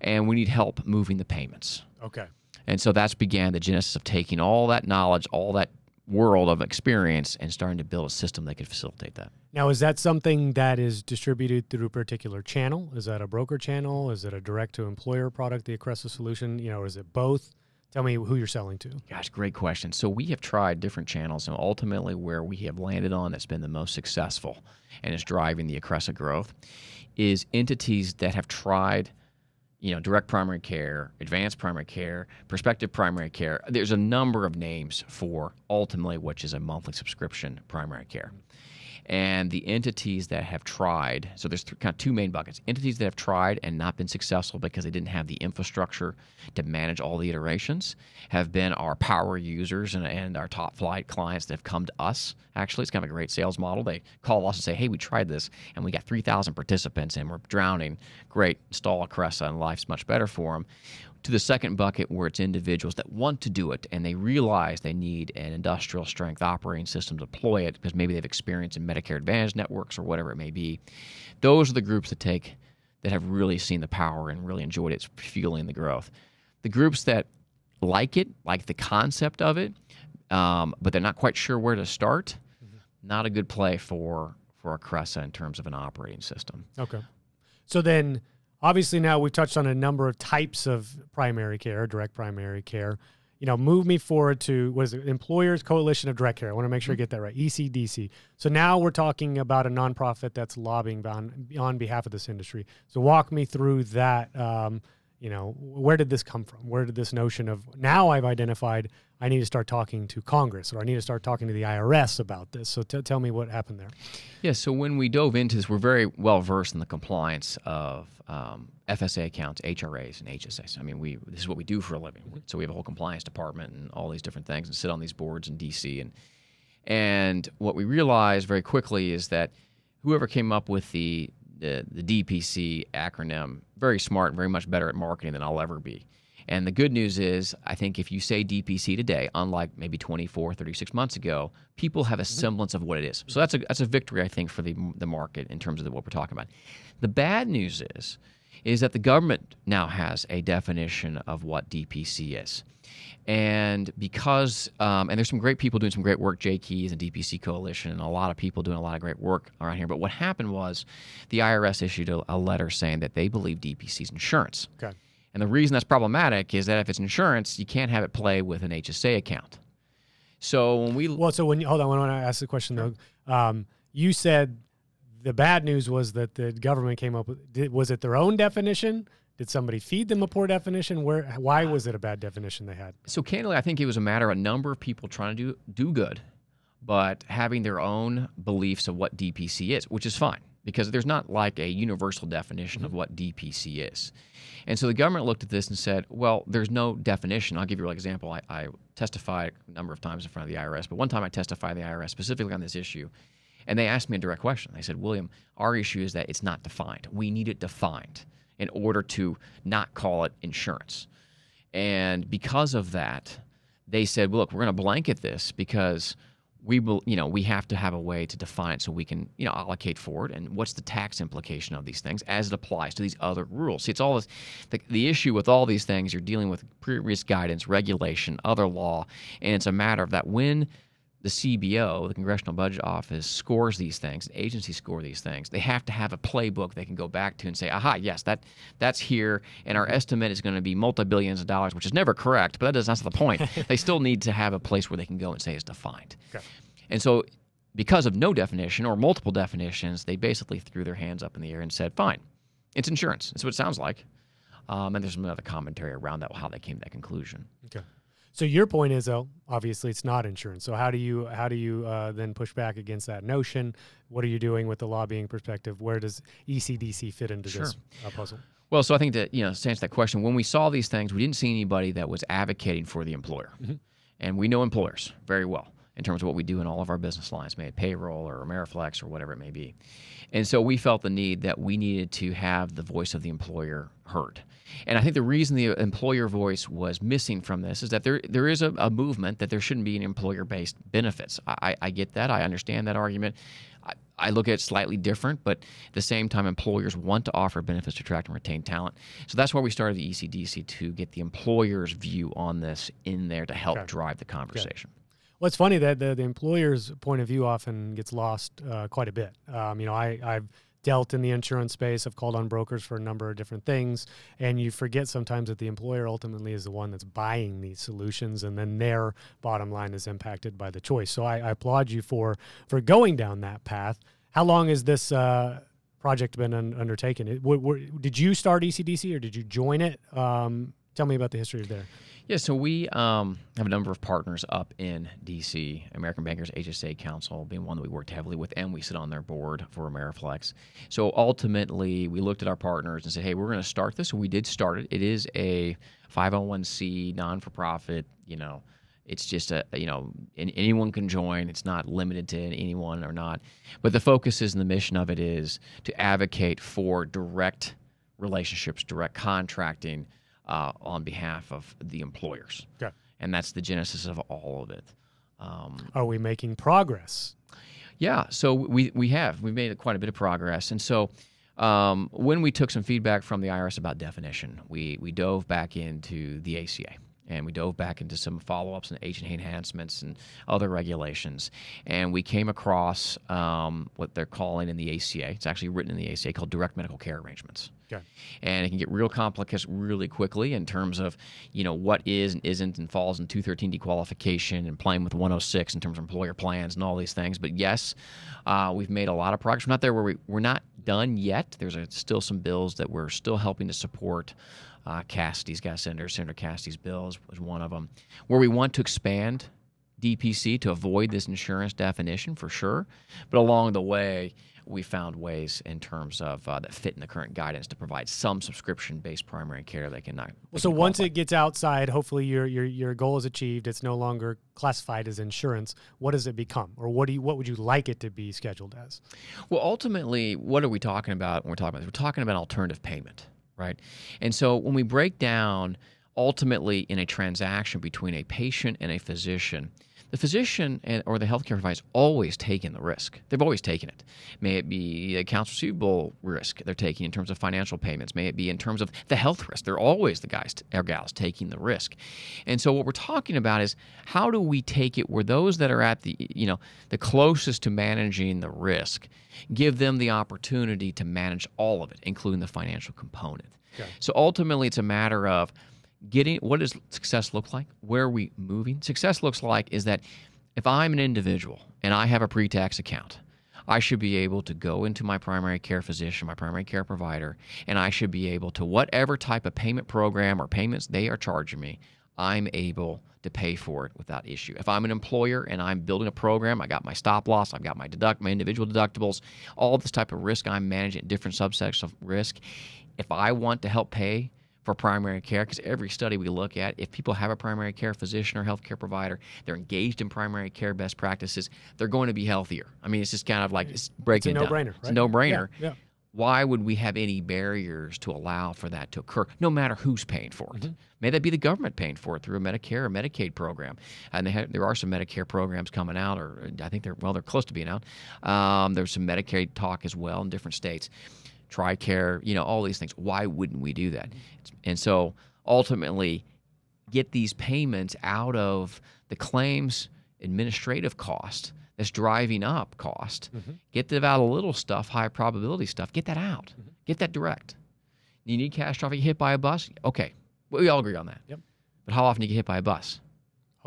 and we need help moving the payments." Okay. And so that's began the genesis of taking all that knowledge, all that world of experience, and starting to build a system that could facilitate that. Now, is that something that is distributed through a particular channel? Is that a broker channel? Is it a direct to employer product, the Acressa solution? You know, is it both? Tell me who you're selling to. Gosh, great question. So we have tried different channels, and ultimately, where we have landed on that's been the most successful and is driving the Acressa growth is entities that have tried you know, direct primary care, advanced primary care, prospective primary care. There's a number of names for ultimately which is a monthly subscription primary care. And the entities that have tried, so there's th- kind of two main buckets entities that have tried and not been successful because they didn't have the infrastructure to manage all the iterations, have been our power users and, and our top flight clients that have come to us. Actually, it's kind of a great sales model. They call us and say, hey, we tried this and we got 3,000 participants and we're drowning. Great, install Acressa and life's much better for them to the second bucket where it's individuals that want to do it and they realize they need an industrial strength operating system to deploy it because maybe they've experienced in Medicare Advantage networks or whatever it may be. Those are the groups that take that have really seen the power and really enjoyed it fueling the growth. The groups that like it, like the concept of it, um, but they're not quite sure where to start, mm-hmm. not a good play for for Acressa in terms of an operating system. Okay. So then obviously now we've touched on a number of types of primary care, direct primary care. You know, move me forward to what is it? Employers Coalition of Direct Care. I want to make sure I get that right. ECDC. So now we're talking about a nonprofit that's lobbying on, on behalf of this industry. So walk me through that. Um, you know, where did this come from? Where did this notion of now I've identified I need to start talking to Congress or I need to start talking to the IRS about this? So t- tell me what happened there. Yeah, so when we dove into this, we're very well versed in the compliance of um, FSA accounts, HRAs, and HSAs. I mean, we this is what we do for a living. So we have a whole compliance department and all these different things, and sit on these boards in DC. And and what we realized very quickly is that whoever came up with the the, the DPC acronym, very smart, very much better at marketing than I'll ever be. And the good news is, I think if you say DPC today, unlike maybe 24, 36 months ago, people have a mm-hmm. semblance of what it is. So that's a, that's a victory, I think, for the, the market in terms of the, what we're talking about. The bad news is, is that the government now has a definition of what DPC is. And because, um, and there's some great people doing some great work, Jay Keese and DPC Coalition, and a lot of people doing a lot of great work around here. But what happened was the IRS issued a, a letter saying that they believe DPC is insurance. Okay. And the reason that's problematic is that if it's insurance, you can't have it play with an HSA account. So when we well, so when you, hold on, when I ask the question though, um, you said the bad news was that the government came up with. Did, was it their own definition? Did somebody feed them a poor definition? Where? Why was it a bad definition they had? So candidly, I think it was a matter of a number of people trying to do do good, but having their own beliefs of what DPC is, which is fine because there's not like a universal definition mm-hmm. of what DPC is. And so the government looked at this and said, well, there's no definition. I'll give you an example. I, I testified a number of times in front of the IRS, but one time I testified in the IRS specifically on this issue. And they asked me a direct question. They said, William, our issue is that it's not defined. We need it defined in order to not call it insurance. And because of that, they said, well, look, we're going to blanket this because – we will, you know, we have to have a way to define it so we can, you know, allocate for it. And what's the tax implication of these things as it applies to these other rules? See, it's all this, the, the issue with all these things. You're dealing with previous guidance, regulation, other law, and it's a matter of that when the CBO, the Congressional Budget Office, scores these things, agencies score these things, they have to have a playbook they can go back to and say, aha, yes, that that's here, and our estimate is going to be multi billions of dollars, which is never correct, but that does, that's not the point. they still need to have a place where they can go and say it's defined. Okay. And so, because of no definition or multiple definitions, they basically threw their hands up in the air and said, fine, it's insurance. That's what it sounds like. Um, and there's some other commentary around that, how they came to that conclusion. Okay. So your point is, though, obviously it's not insurance. So how do you how do you uh, then push back against that notion? What are you doing with the lobbying perspective? Where does ECDC fit into sure. this uh, puzzle? Well, so I think that you know to answer that question, when we saw these things, we didn't see anybody that was advocating for the employer, mm-hmm. and we know employers very well in terms of what we do in all of our business lines, may it payroll or Ameriflex or whatever it may be. And so we felt the need that we needed to have the voice of the employer heard. And I think the reason the employer voice was missing from this is that there there is a, a movement that there shouldn't be an employer based benefits. I, I get that. I understand that argument. I, I look at it slightly different, but at the same time, employers want to offer benefits to attract and retain talent. So that's why we started the ECDC to get the employer's view on this in there to help okay. drive the conversation. Well, it's funny that the, the employer's point of view often gets lost uh, quite a bit. Um, you know, I, I've dealt in the insurance space. I've called on brokers for a number of different things, and you forget sometimes that the employer ultimately is the one that's buying these solutions, and then their bottom line is impacted by the choice. So I, I applaud you for for going down that path. How long has this uh, project been un- undertaken? It, w- w- did you start ECDC or did you join it? Um, tell me about the history of there. Yeah, so we um, have a number of partners up in DC, American Bankers HSA Council being one that we worked heavily with, and we sit on their board for Ameriflex. So ultimately, we looked at our partners and said, hey, we're going to start this. And we did start it. It is a 501c, non for profit, you know. It's just a, you know, anyone can join. It's not limited to anyone or not. But the focus is and the mission of it is to advocate for direct relationships, direct contracting, uh, on behalf of the employers. Okay. And that's the genesis of all of it. Um, Are we making progress? Yeah, so we, we have. We've made quite a bit of progress. And so um, when we took some feedback from the IRS about definition, we, we dove back into the ACA and we dove back into some follow-ups and agent enhancements and other regulations and we came across um, what they're calling in the aca it's actually written in the aca called direct medical care arrangements okay. and it can get real complicated really quickly in terms of you know what is and isn't and falls in 213 dequalification and playing with 106 in terms of employer plans and all these things but yes uh, we've made a lot of progress we're not there where we, we're not done yet there's a, still some bills that we're still helping to support uh, Cassidy's got Senator Senator Cassidy's bills was one of them, where we want to expand DPC to avoid this insurance definition for sure. But along the way, we found ways in terms of uh, that fit in the current guidance to provide some subscription-based primary care that can not. Well, so once it gets outside, hopefully your your your goal is achieved. It's no longer classified as insurance. What does it become, or what do you what would you like it to be scheduled as? Well, ultimately, what are we talking about when we're talking about this? We're talking about alternative payment right? And so when we break down ultimately in a transaction between a patient and a physician, the physician and, or the healthcare provider is always taking the risk. They've always taken it. May it be accounts receivable risk they're taking in terms of financial payments. May it be in terms of the health risk. They're always the guys or gals taking the risk. And so what we're talking about is how do we take it where those that are at the you know the closest to managing the risk give them the opportunity to manage all of it, including the financial component. Okay. So ultimately, it's a matter of getting what does success look like? Where are we moving? Success looks like is that if I'm an individual and I have a pre tax account, I should be able to go into my primary care physician, my primary care provider, and I should be able to, whatever type of payment program or payments they are charging me, I'm able to pay for it without issue. If I'm an employer and I'm building a program, I got my stop loss, I've got my deduct, my individual deductibles, all this type of risk I'm managing, different subsets of risk. If I want to help pay for primary care because every study we look at, if people have a primary care physician or healthcare provider, they're engaged in primary care best practices, they're going to be healthier. I mean, it's just kind of like it's breaking it's a no-brainer. Right? It's a no-brainer. Yeah, yeah. Why would we have any barriers to allow for that to occur, no matter who's paying for it? Mm-hmm. May that be the government paying for it through a Medicare or Medicaid program, and have, there are some Medicare programs coming out, or I think they're well, they're close to being out. Um, there's some Medicaid talk as well in different states. TRICARE, you know, all these things. Why wouldn't we do that? And so ultimately, get these payments out of the claims administrative cost that's driving up cost. Mm-hmm. Get that out of little stuff, high probability stuff. Get that out. Mm-hmm. Get that direct. You need catastrophic hit by a bus? Okay, we all agree on that. Yep. But how often do you get hit by a bus?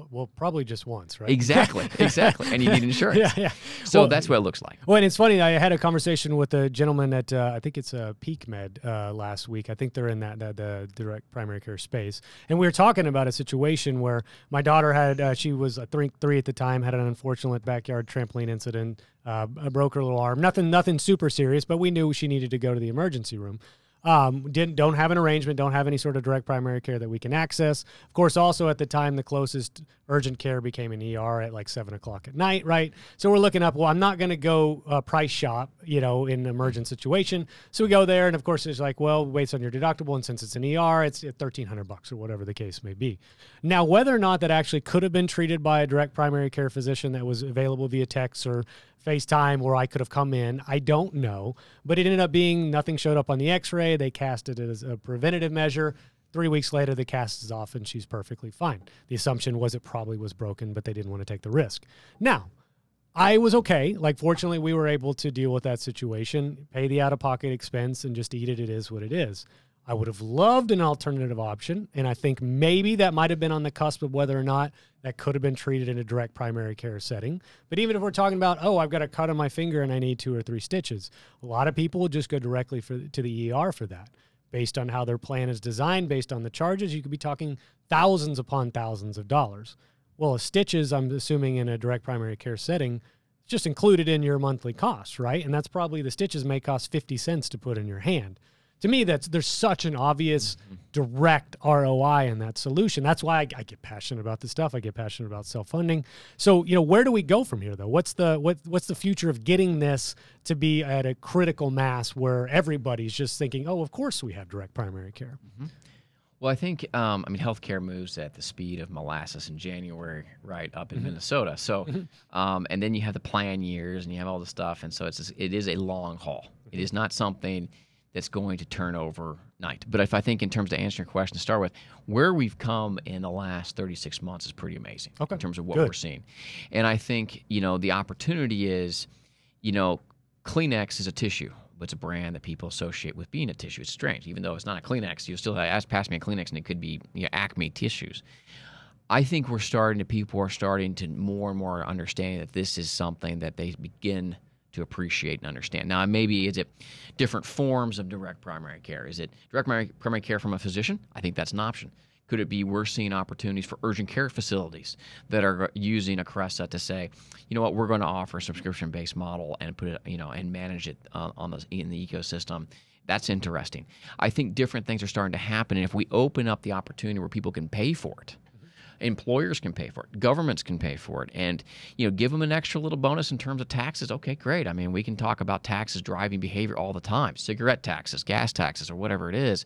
Well, probably just once, right? Exactly, exactly. and you need insurance. yeah, yeah. So well, that's what it looks like. Well, and it's funny. I had a conversation with a gentleman at uh, I think it's a uh, Peak Med uh, last week. I think they're in that, that the direct primary care space, and we were talking about a situation where my daughter had uh, she was I think three at the time had an unfortunate backyard trampoline incident, uh, broke her little arm. Nothing, nothing super serious, but we knew she needed to go to the emergency room. Um, didn't don't have an arrangement, don't have any sort of direct primary care that we can access. Of course, also at the time, the closest urgent care became an ER at like seven o'clock at night, right? So we're looking up. Well, I'm not going to go uh, price shop, you know, in an emergent situation. So we go there, and of course, it's like, well, based on your deductible, and since it's an ER, it's thirteen hundred bucks or whatever the case may be. Now, whether or not that actually could have been treated by a direct primary care physician that was available via text or FaceTime where I could have come in. I don't know, but it ended up being nothing showed up on the X-ray. They cast it as a preventative measure. Three weeks later, the cast is off and she's perfectly fine. The assumption was it probably was broken, but they didn't want to take the risk. Now, I was okay. Like, fortunately, we were able to deal with that situation, pay the out of pocket expense, and just eat it. It is what it is. I would have loved an alternative option. And I think maybe that might have been on the cusp of whether or not that could have been treated in a direct primary care setting. But even if we're talking about, oh, I've got a cut on my finger and I need two or three stitches, a lot of people will just go directly for, to the ER for that. based on how their plan is designed, based on the charges, you could be talking thousands upon thousands of dollars. Well, stitches, I'm assuming in a direct primary care setting, just included in your monthly cost, right? And that's probably the stitches may cost 50 cents to put in your hand to me that's there's such an obvious direct ROI in that solution. That's why I, I, get passionate about this stuff. I get passionate about self-funding. So, you know, where do we go from here though? What's the what what's the future of getting this to be at a critical mass where everybody's just thinking, "Oh, of course we have direct primary care." Mm-hmm. Well, I think um, I mean healthcare moves at the speed of molasses in January, right up in mm-hmm. Minnesota. So, mm-hmm. um, and then you have the plan years and you have all the stuff, and so it's it is a long haul. It is not something that's going to turn overnight. But if I think in terms of answering your question to start with, where we've come in the last 36 months is pretty amazing okay. in terms of what Good. we're seeing. And I think, you know, the opportunity is, you know, Kleenex is a tissue. But it's a brand that people associate with being a tissue. It's strange, even though it's not a Kleenex. You still ask, pass me a Kleenex, and it could be you know, Acme tissues. I think we're starting to people are starting to more and more understand that this is something that they begin to appreciate and understand. Now, maybe is it different forms of direct primary care? Is it direct primary, care from a physician? I think that's an option. Could it be we're seeing opportunities for urgent care facilities that are using a Acressa to say, you know what, we're going to offer a subscription-based model and put it, you know, and manage it uh, on the in the ecosystem. That's interesting. I think different things are starting to happen, and if we open up the opportunity where people can pay for it, employers can pay for it governments can pay for it and you know give them an extra little bonus in terms of taxes. Okay great. I mean we can talk about taxes driving behavior all the time cigarette taxes gas taxes or whatever it is.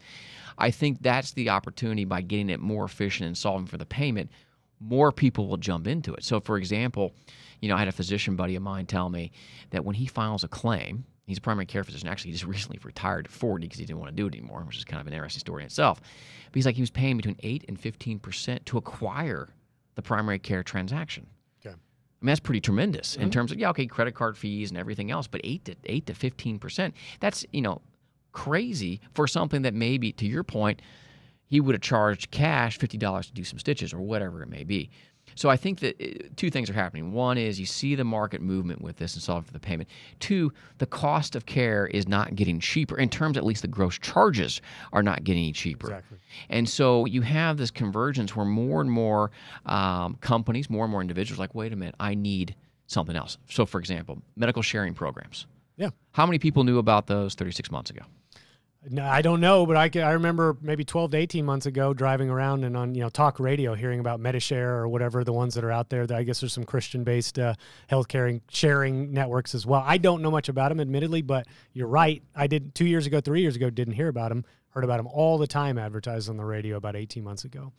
I think that's the opportunity by getting it more efficient and solving for the payment more people will jump into it. So for example you know i had a physician buddy of mine tell me that when he files a claim He's a primary care physician. Actually, he just recently retired at 40 because he didn't want to do it anymore, which is kind of an interesting story in itself. But he's like, he was paying between 8 and 15% to acquire the primary care transaction. Okay. I mean, that's pretty tremendous mm-hmm. in terms of, yeah, okay, credit card fees and everything else, but 8 to 8 to 15%. That's, you know, crazy for something that maybe, to your point, he would have charged cash $50 to do some stitches or whatever it may be. So I think that uh, two things are happening. One is you see the market movement with this and solve for the payment. Two, the cost of care is not getting cheaper in terms, at least the gross charges are not getting any cheaper. Exactly. And so you have this convergence where more and more um, companies, more and more individuals, like, wait a minute, I need something else. So, for example, medical sharing programs. Yeah. How many people knew about those 36 months ago? No, I don't know, but I, I remember maybe 12 to 18 months ago driving around and on you know talk radio hearing about Medi-Share or whatever the ones that are out there. That I guess there's some Christian-based uh, healthcare sharing networks as well. I don't know much about them, admittedly, but you're right. I did two years ago, three years ago, didn't hear about them heard about them all the time advertised on the radio about 18 months ago.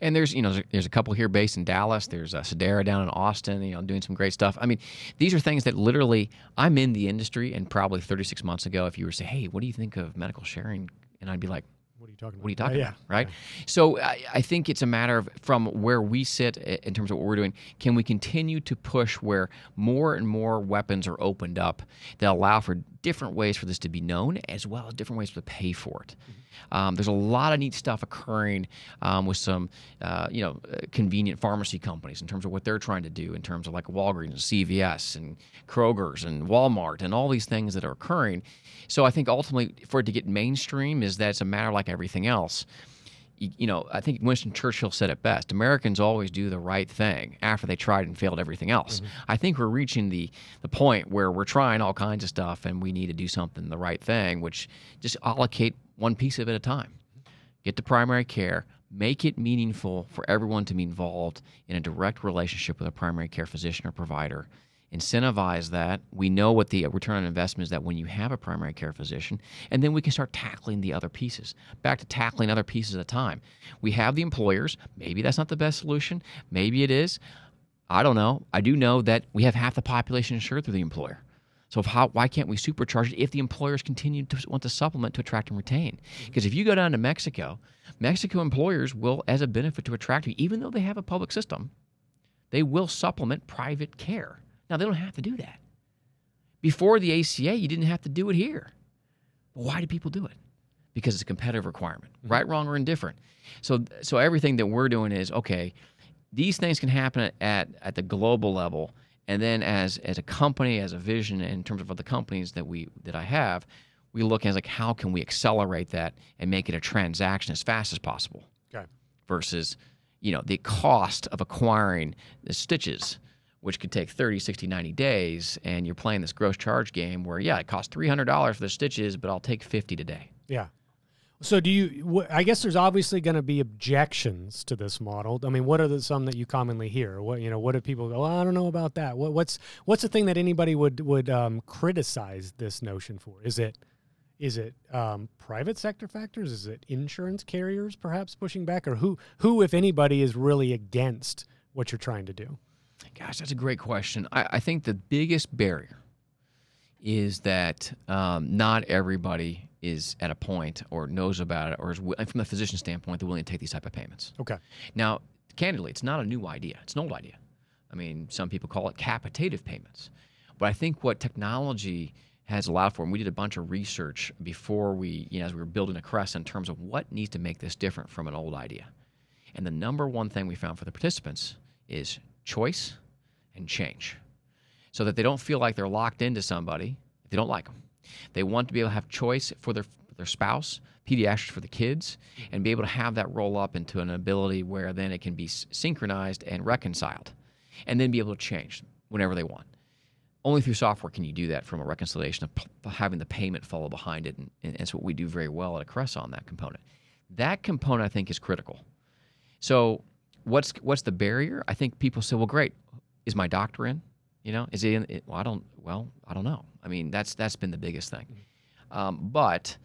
And there's, you know, there's a couple here based in Dallas. There's a uh, Sedera down in Austin, you know, doing some great stuff. I mean, these are things that literally I'm in the industry and probably 36 months ago, if you were to say, hey, what do you think of medical sharing? And I'd be like, what are you talking about? What are you talking uh, yeah. about? Right. Yeah. So I, I, think it's a matter of from where we sit in terms of what we're doing. Can we continue to push where more and more weapons are opened up that allow for different ways for this to be known, as well as different ways to pay for it? Mm-hmm. Um, there's a lot of neat stuff occurring um, with some, uh, you know, uh, convenient pharmacy companies in terms of what they're trying to do in terms of like Walgreens and CVS and Kroger's and Walmart and all these things that are occurring. So I think ultimately for it to get mainstream is that it's a matter like everything else. You, you know, I think Winston Churchill said it best. Americans always do the right thing after they tried and failed everything else. Mm-hmm. I think we're reaching the the point where we're trying all kinds of stuff and we need to do something the right thing, which just allocate one piece of it at a time. Get to primary care, make it meaningful for everyone to be involved in a direct relationship with a primary care physician or provider incentivize that. We know what the return on investment is that when you have a primary care physician, and then we can start tackling the other pieces. Back to tackling other pieces at a time. We have the employers. Maybe that's not the best solution. Maybe it is. I don't know. I do know that we have half the population insured through the employer. So how, why can't we supercharge it if the employers continue to want to supplement to attract and retain? Mm-hmm. Because if you go down to Mexico, Mexico employers will, as a benefit to attract you, even though they have a public system, they will supplement private care. Now, they don't have to do that. Before the ACA, you didn't have to do it here. But why do people do it? Because it's a competitive requirement, mm-hmm. right, wrong, or indifferent. So, so everything that we're doing is okay. These things can happen at at the global level, and then as as a company, as a vision in terms of other companies that we that I have, we look at like how can we accelerate that and make it a transaction as fast as possible. Okay. Versus, you know, the cost of acquiring the stitches, which could take 30, 60, 90 days, and you're playing this gross charge game where, yeah, it costs $300 for the stitches, but I'll take 50 today. Yeah. So do you? I guess there's obviously going to be objections to this model. I mean, what are the some that you commonly hear? What you know? What do people go? I don't know about that. What, what's what's the thing that anybody would would um, criticize this notion for? Is it is it um, private sector factors? Is it insurance carriers perhaps pushing back, or who who if anybody is really against what you're trying to do? Gosh, that's a great question. I, I think the biggest barrier is that um, not everybody is at a point or knows about it or is from a physician standpoint they're willing to take these type of payments. Okay. Now candidly it's not a new idea. It's an old idea. I mean some people call it capitative payments. But i think what technology has allowed for and we did a bunch of research before we you know as we were building Acressa in terms of what needs to make this different from an old idea. And the number one thing we found for the participants is choice and change so that they don't feel like they're locked into somebody if they don't like them they want to be able to have choice for their their spouse, pediatrics for the kids, and be able to have that roll up into an ability where then it can be synchronized and reconciled, and then be able to change whenever they want. Only through software can you do that from a reconciliation of having the payment follow behind it, and, and it's what we do very well at Acressa on that component. That component I think is critical. So what's what's the barrier? I think people say, well, great, is my doctor in? You know, is he in? Well, I don't. Well, I don't know. I mean, that's that's been the biggest thing. Um, but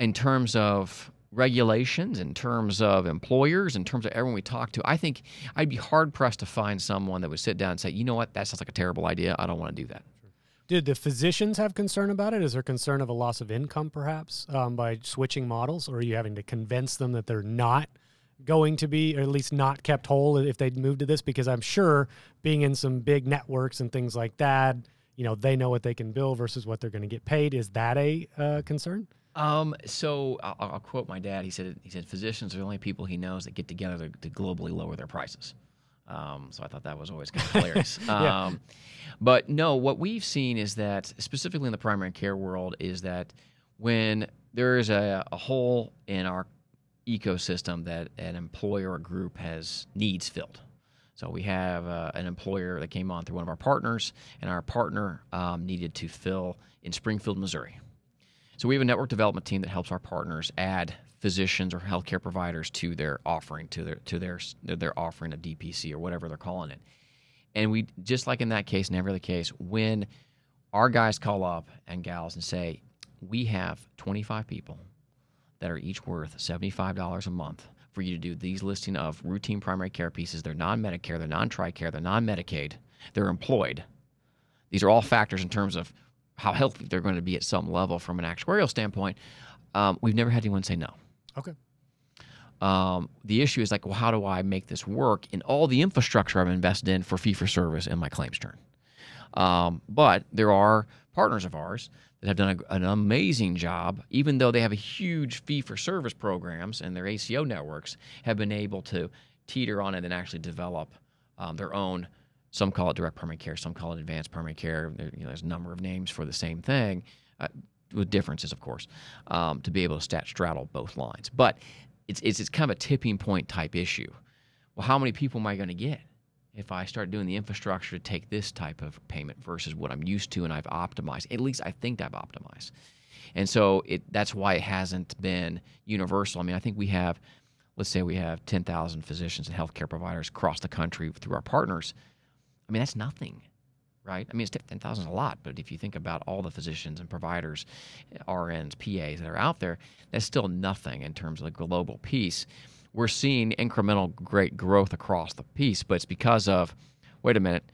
in terms of regulations, in terms of employers, in terms of everyone we talk to, I think I'd be hard pressed to find someone that would sit down and say, you know what, that sounds like a terrible idea. I don't want to do that. Did the physicians have concern about it? Is there concern of a loss of income, perhaps, um, by switching models, or are you having to convince them that they're not? Going to be, or at least not kept whole if they'd moved to this? Because I'm sure being in some big networks and things like that, you know, they know what they can bill versus what they're going to get paid. Is that a uh, concern? Um, so I'll, I'll, quote my dad. He said, he said, physicians are the only people he knows that get together to, to globally lower their prices. Um, so I thought that was always kind of hilarious. yeah. um, but no, what we've seen is that specifically in the primary care world is that when there is a, a hole in our ecosystem that an employer or group has needs filled. So we have uh, an employer that came on through one of our partners, and our partner um, needed to fill in Springfield, Missouri. So we have a network development team that helps our partners add physicians or healthcare providers to their offering, to their to their their offering of DPC or whatever they're calling it. And we just like in that case and every case, when our guys call up and gals and say, we have 25 people that are each worth $75 a month for you to do these listing of routine primary care pieces. They're non Medicare, they're non TRICARE, they're non Medicaid, they're employed. These are all factors in terms of how healthy they're going to be at some level from an actuarial standpoint. Um, we've never had anyone say no. Okay. Um, the issue is like, well, how do I make this work in all the infrastructure I've invested in for fee for service and my claims turn? Um, but there are partners of ours that have done a, an amazing job, even though they have a huge fee for service programs and their ACO networks have been able to teeter on it and actually develop um, their own. Some call it direct primary care, some call it advanced primary care. There, you know, there's a number of names for the same thing, uh, with differences, of course, um, to be able to stat straddle both lines. But it's, it's it's kind of a tipping point type issue. Well, how many people am I going to get? If I start doing the infrastructure to take this type of payment versus what I'm used to and I've optimized. At least I think I've optimized. And so it that's why it hasn't been universal. I mean, I think we have let's say we have 10,000 physicians and healthcare providers across the country through our partners. I mean, that's nothing. Right? I mean, it's 10,000 is a lot, but if you think about all the physicians and providers, eh, RNs, PAs that are out there, that's still nothing in terms of the global piece we're seeing incremental great growth across the piece, but it's because of, wait a minute,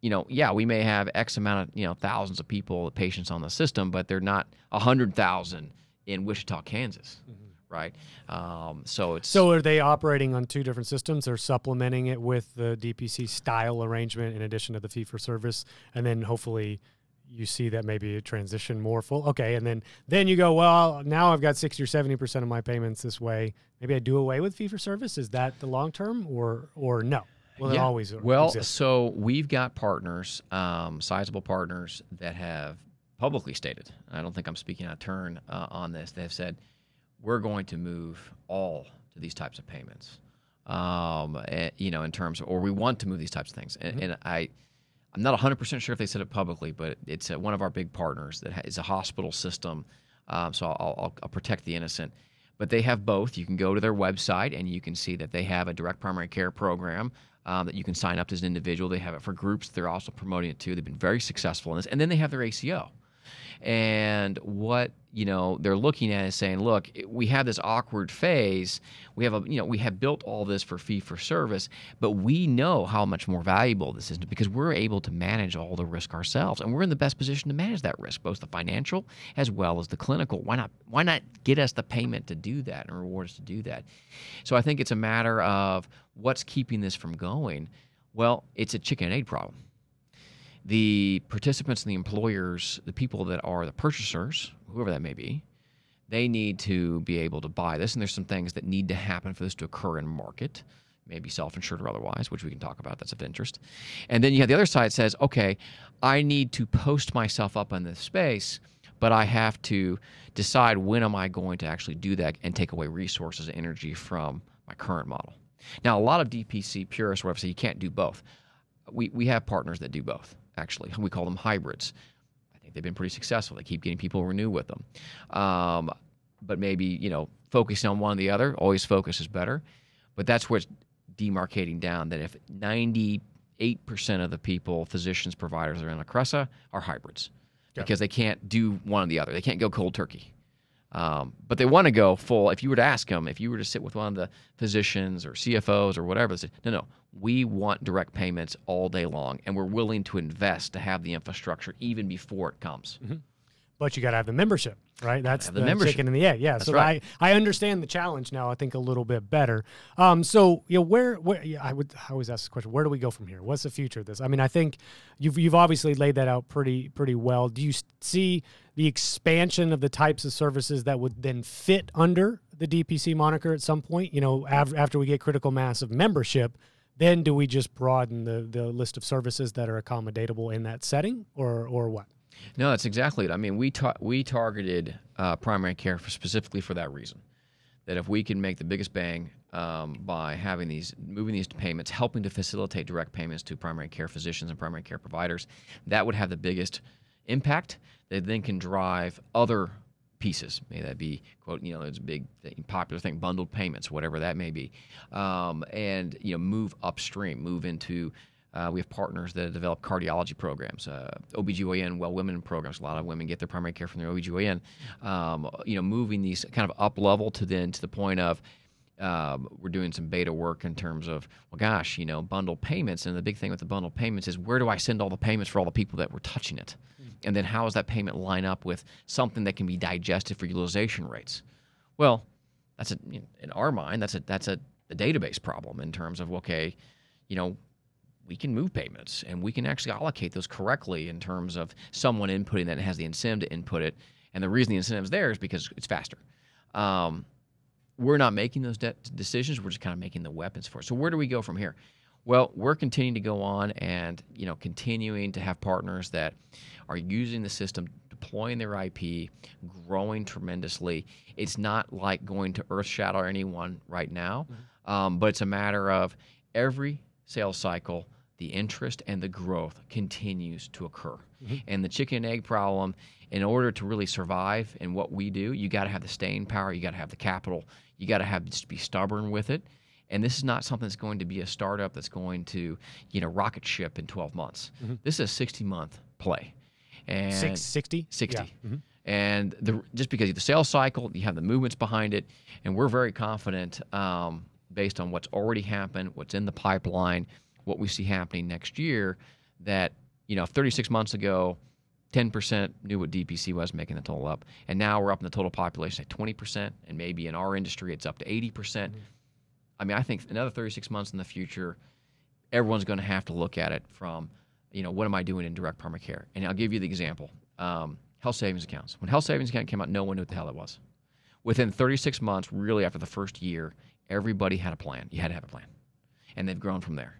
you know, yeah, we may have X amount of, you know, thousands of people, patients on the system, but they're not 100,000 in Wichita, Kansas. Mm-hmm. Right. Um, so it's. So are they operating on two different systems? They're supplementing it with the DPC style arrangement in addition to the fee for service. And then hopefully you see that maybe a transition more full. Okay, and then then you go, well, now I've got sixty or seventy percent of my payments this way. Maybe I do away with fee for service. Is that the long term, or or no? Well, yeah. always well? Exist? So we've got partners, um, sizable partners that have publicly stated. I don't think I'm speaking out of turn uh, on this. They have said we're going to move all to these types of payments. Um, eh, you know, in terms, of, or we want to move these types of things. And, Mm-hmm. and I, I'm not 100% sure if they said it publicly, but it's one of our big partners that is a hospital system. Um, so I'll, I'll, I'll protect the innocent. But they have both. You can go to their website and you can see that they have a direct primary care program um, that you can sign up as an individual. They have it for groups. They're also promoting it too. They've been very successful in this. And then they have their ACO. And what you know they're looking at is saying, look, we have this awkward phase. We have a you know we have built all this for fee for service, but we know how much more valuable this is because we're able to manage all the risk ourselves, and we're in the best position to manage that risk, both the financial as well as the clinical. Why not why not get us the payment to do that and reward us to do that? So I think it's a matter of what's keeping this from going. Well, it's a chicken and egg problem the participants and the employers, the people that are the purchasers, whoever that may be, they need to be able to buy this. And there's some things that need to happen for this to occur in market, maybe self insured or otherwise, which we can talk about. That's of interest. And then you have the other side that says, okay, I need to post myself up in this space, but I have to decide when am I going to actually do that and take away resources and energy from my current model. Now, a lot of DPC purists, whatever, say you can't do both. We, we have partners that do both actually. We call them hybrids. They've been pretty successful. They keep getting people renew with them. Um, but maybe, you know, focusing on one or the other, always focus is better. But that's where it's demarcating down that if 98% of the people, physicians, providers are in Acressa are hybrids Yeah. because they can't do one or the other. They can't go cold turkey. Um, but they want to go full. If you were to ask them, if you were to sit with one of the physicians or CFOs or whatever, they say, no, no, we want direct payments all day long, and we're willing to invest to have the infrastructure even before it comes. But you got to have the membership, right? That's the, the membership. chicken and the egg. Yeah. That's so right. I, I understand the challenge now. I think a little bit better. Um, so you know, where, where yeah, I would I always ask the question: Where do we go from here? What's the future of this? I mean, I think you've you've obviously laid that out pretty pretty well. Do you see the expansion of the types of services that would then fit under the DPC moniker at some point? You know, af- after we get critical mass of membership. Then do we just broaden the, the list of services that are accommodatable in that setting, or or what? No, that's exactly it. I mean, we ta- we targeted uh, primary care for specifically for that reason. That if we can make the biggest bang um, by having these, moving these payments, helping to facilitate direct payments to primary care physicians and primary care providers, that would have the biggest impact. That then can drive other pieces. May that be quote, you know, there's a big thing, popular thing, bundled payments, whatever that may be, um, and you know, move upstream, move into. Uh, we have partners that develop cardiology programs, uh, OBGYN, well women programs. A lot of women get their primary care from their OBGYN. Um, you know, moving these kind of up level to then to the point of um, we're doing some beta work in terms of, well, gosh, you know, bundle payments. And the big thing with the bundle payments is where do I send all the payments for all the people that were touching it? And then how does that payment line up with something that can be digested for utilization rates? Well, that's a, in our mind, that's a that's a, a database problem in terms of okay, you know, we can move payments and we can actually allocate those correctly in terms of someone inputting that and has the incentive to input it. And the reason the incentive is there is because it's faster. Um, we're not making those de- decisions. We're just kind of making the weapons for it. So where do we go from here? Well, we're continuing to go on and you know continuing to have partners that are using the system, deploying their IP, growing tremendously. It's not like going to earth shatter anyone right now, um, but it's a matter of every sales cycle, the interest and the growth continues to occur. And the chicken and egg problem, in order to really survive in what we do, you got to have the staying power, you got to have the capital, you got to have just be stubborn with it. And this is not something that's going to be a startup that's going to, you know, rocket ship in 12 months. This is a 60 month play. And Six, 60? 60. Yeah. Mhm. And the, just because of the sales cycle, you have the movements behind it, and we're very confident um, based on what's already happened, what's in the pipeline, what we see happening next year, that you know, 36 months ago, 10% knew what DPC was, making the total up, and now we're up in the total population at 20%, and maybe in our industry it's up to 80%. percent I mean, I think another 36 months in the future, everyone's going to have to look at it from, you know, what am I doing in direct primary care? And I'll give you the example. Um, health savings accounts. When health savings account came out, no one knew what the hell it was. Within 36 months, really after the first year, everybody had a plan. You had to have a plan, and they've grown from there.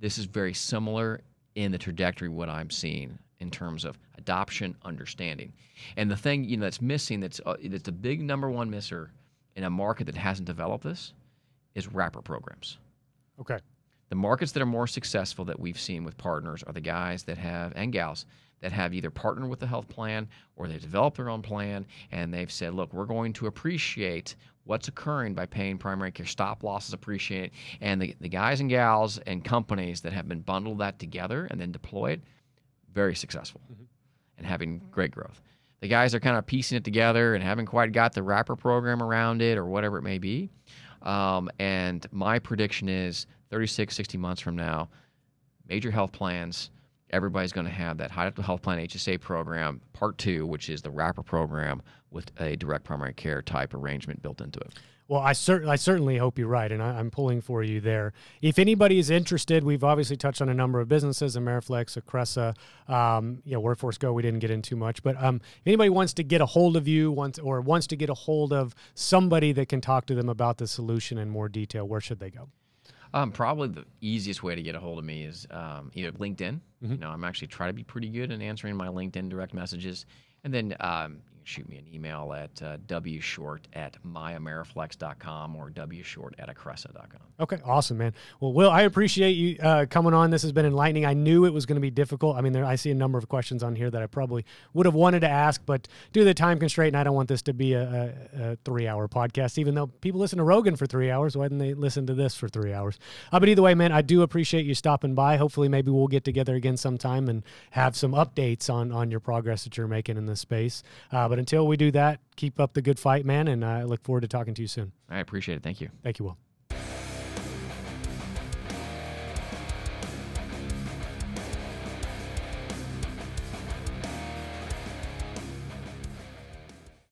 This is very similar in the trajectory what I'm seeing in terms of adoption, understanding. And the thing you know that's missing, that's uh, that's the big number one misser in a market that hasn't developed this, is wrapper programs. Okay. The markets that are more successful that we've seen with partners are the guys that have and gals that have either partnered with the health plan or they've developed their own plan and they've said, look, we're going to appreciate what's occurring by paying primary care stop losses appreciate and the, the guys and gals and companies that have been bundled that together and then deployed very successful mm-hmm. and having great growth the guys are kind of piecing it together and haven't quite got the wrapper program around it or whatever it may be um, and my prediction is 36 60 months from now major health plans everybody's going to have that high health plan HSA program, part two, which is the wrapper program with a direct primary care type arrangement built into it. Well, I, cer- I certainly hope you're right, and I, am pulling for you there. If anybody is interested, we've obviously touched on a number of businesses, Ameriflex, Acressa, um, you know, Workforce Go. We didn't get into much, but um, if anybody wants to get a hold of you, wants or wants to get a hold of somebody that can talk to them about the solution in more detail, where should they go? Um, probably the easiest way to get a hold of me is um, either LinkedIn. Mm-hmm. You know, I'm actually trying to be pretty good in answering my LinkedIn direct messages, and then um, shoot me an email at uh, wshort at myameriflex.com or wshort at acressa.com. Okay, awesome, man. Well, Will, I appreciate you uh, coming on. This has been enlightening. I knew it was going to be difficult. I mean, there, I see a number of questions on here that I probably would have wanted to ask, but due to the time constraint, and I don't want this to be a, a, a three hour podcast, even though people listen to Rogan for three hours. Why didn't they listen to this for three hours? Uh, but either way, man, I do appreciate you stopping by. Hopefully, maybe we'll get together again sometime and have some updates on, on your progress that you're making in this space. Uh, but until we do that, keep up the good fight, man. And I look forward to talking to you soon. I appreciate it. Thank you. Thank you, Will.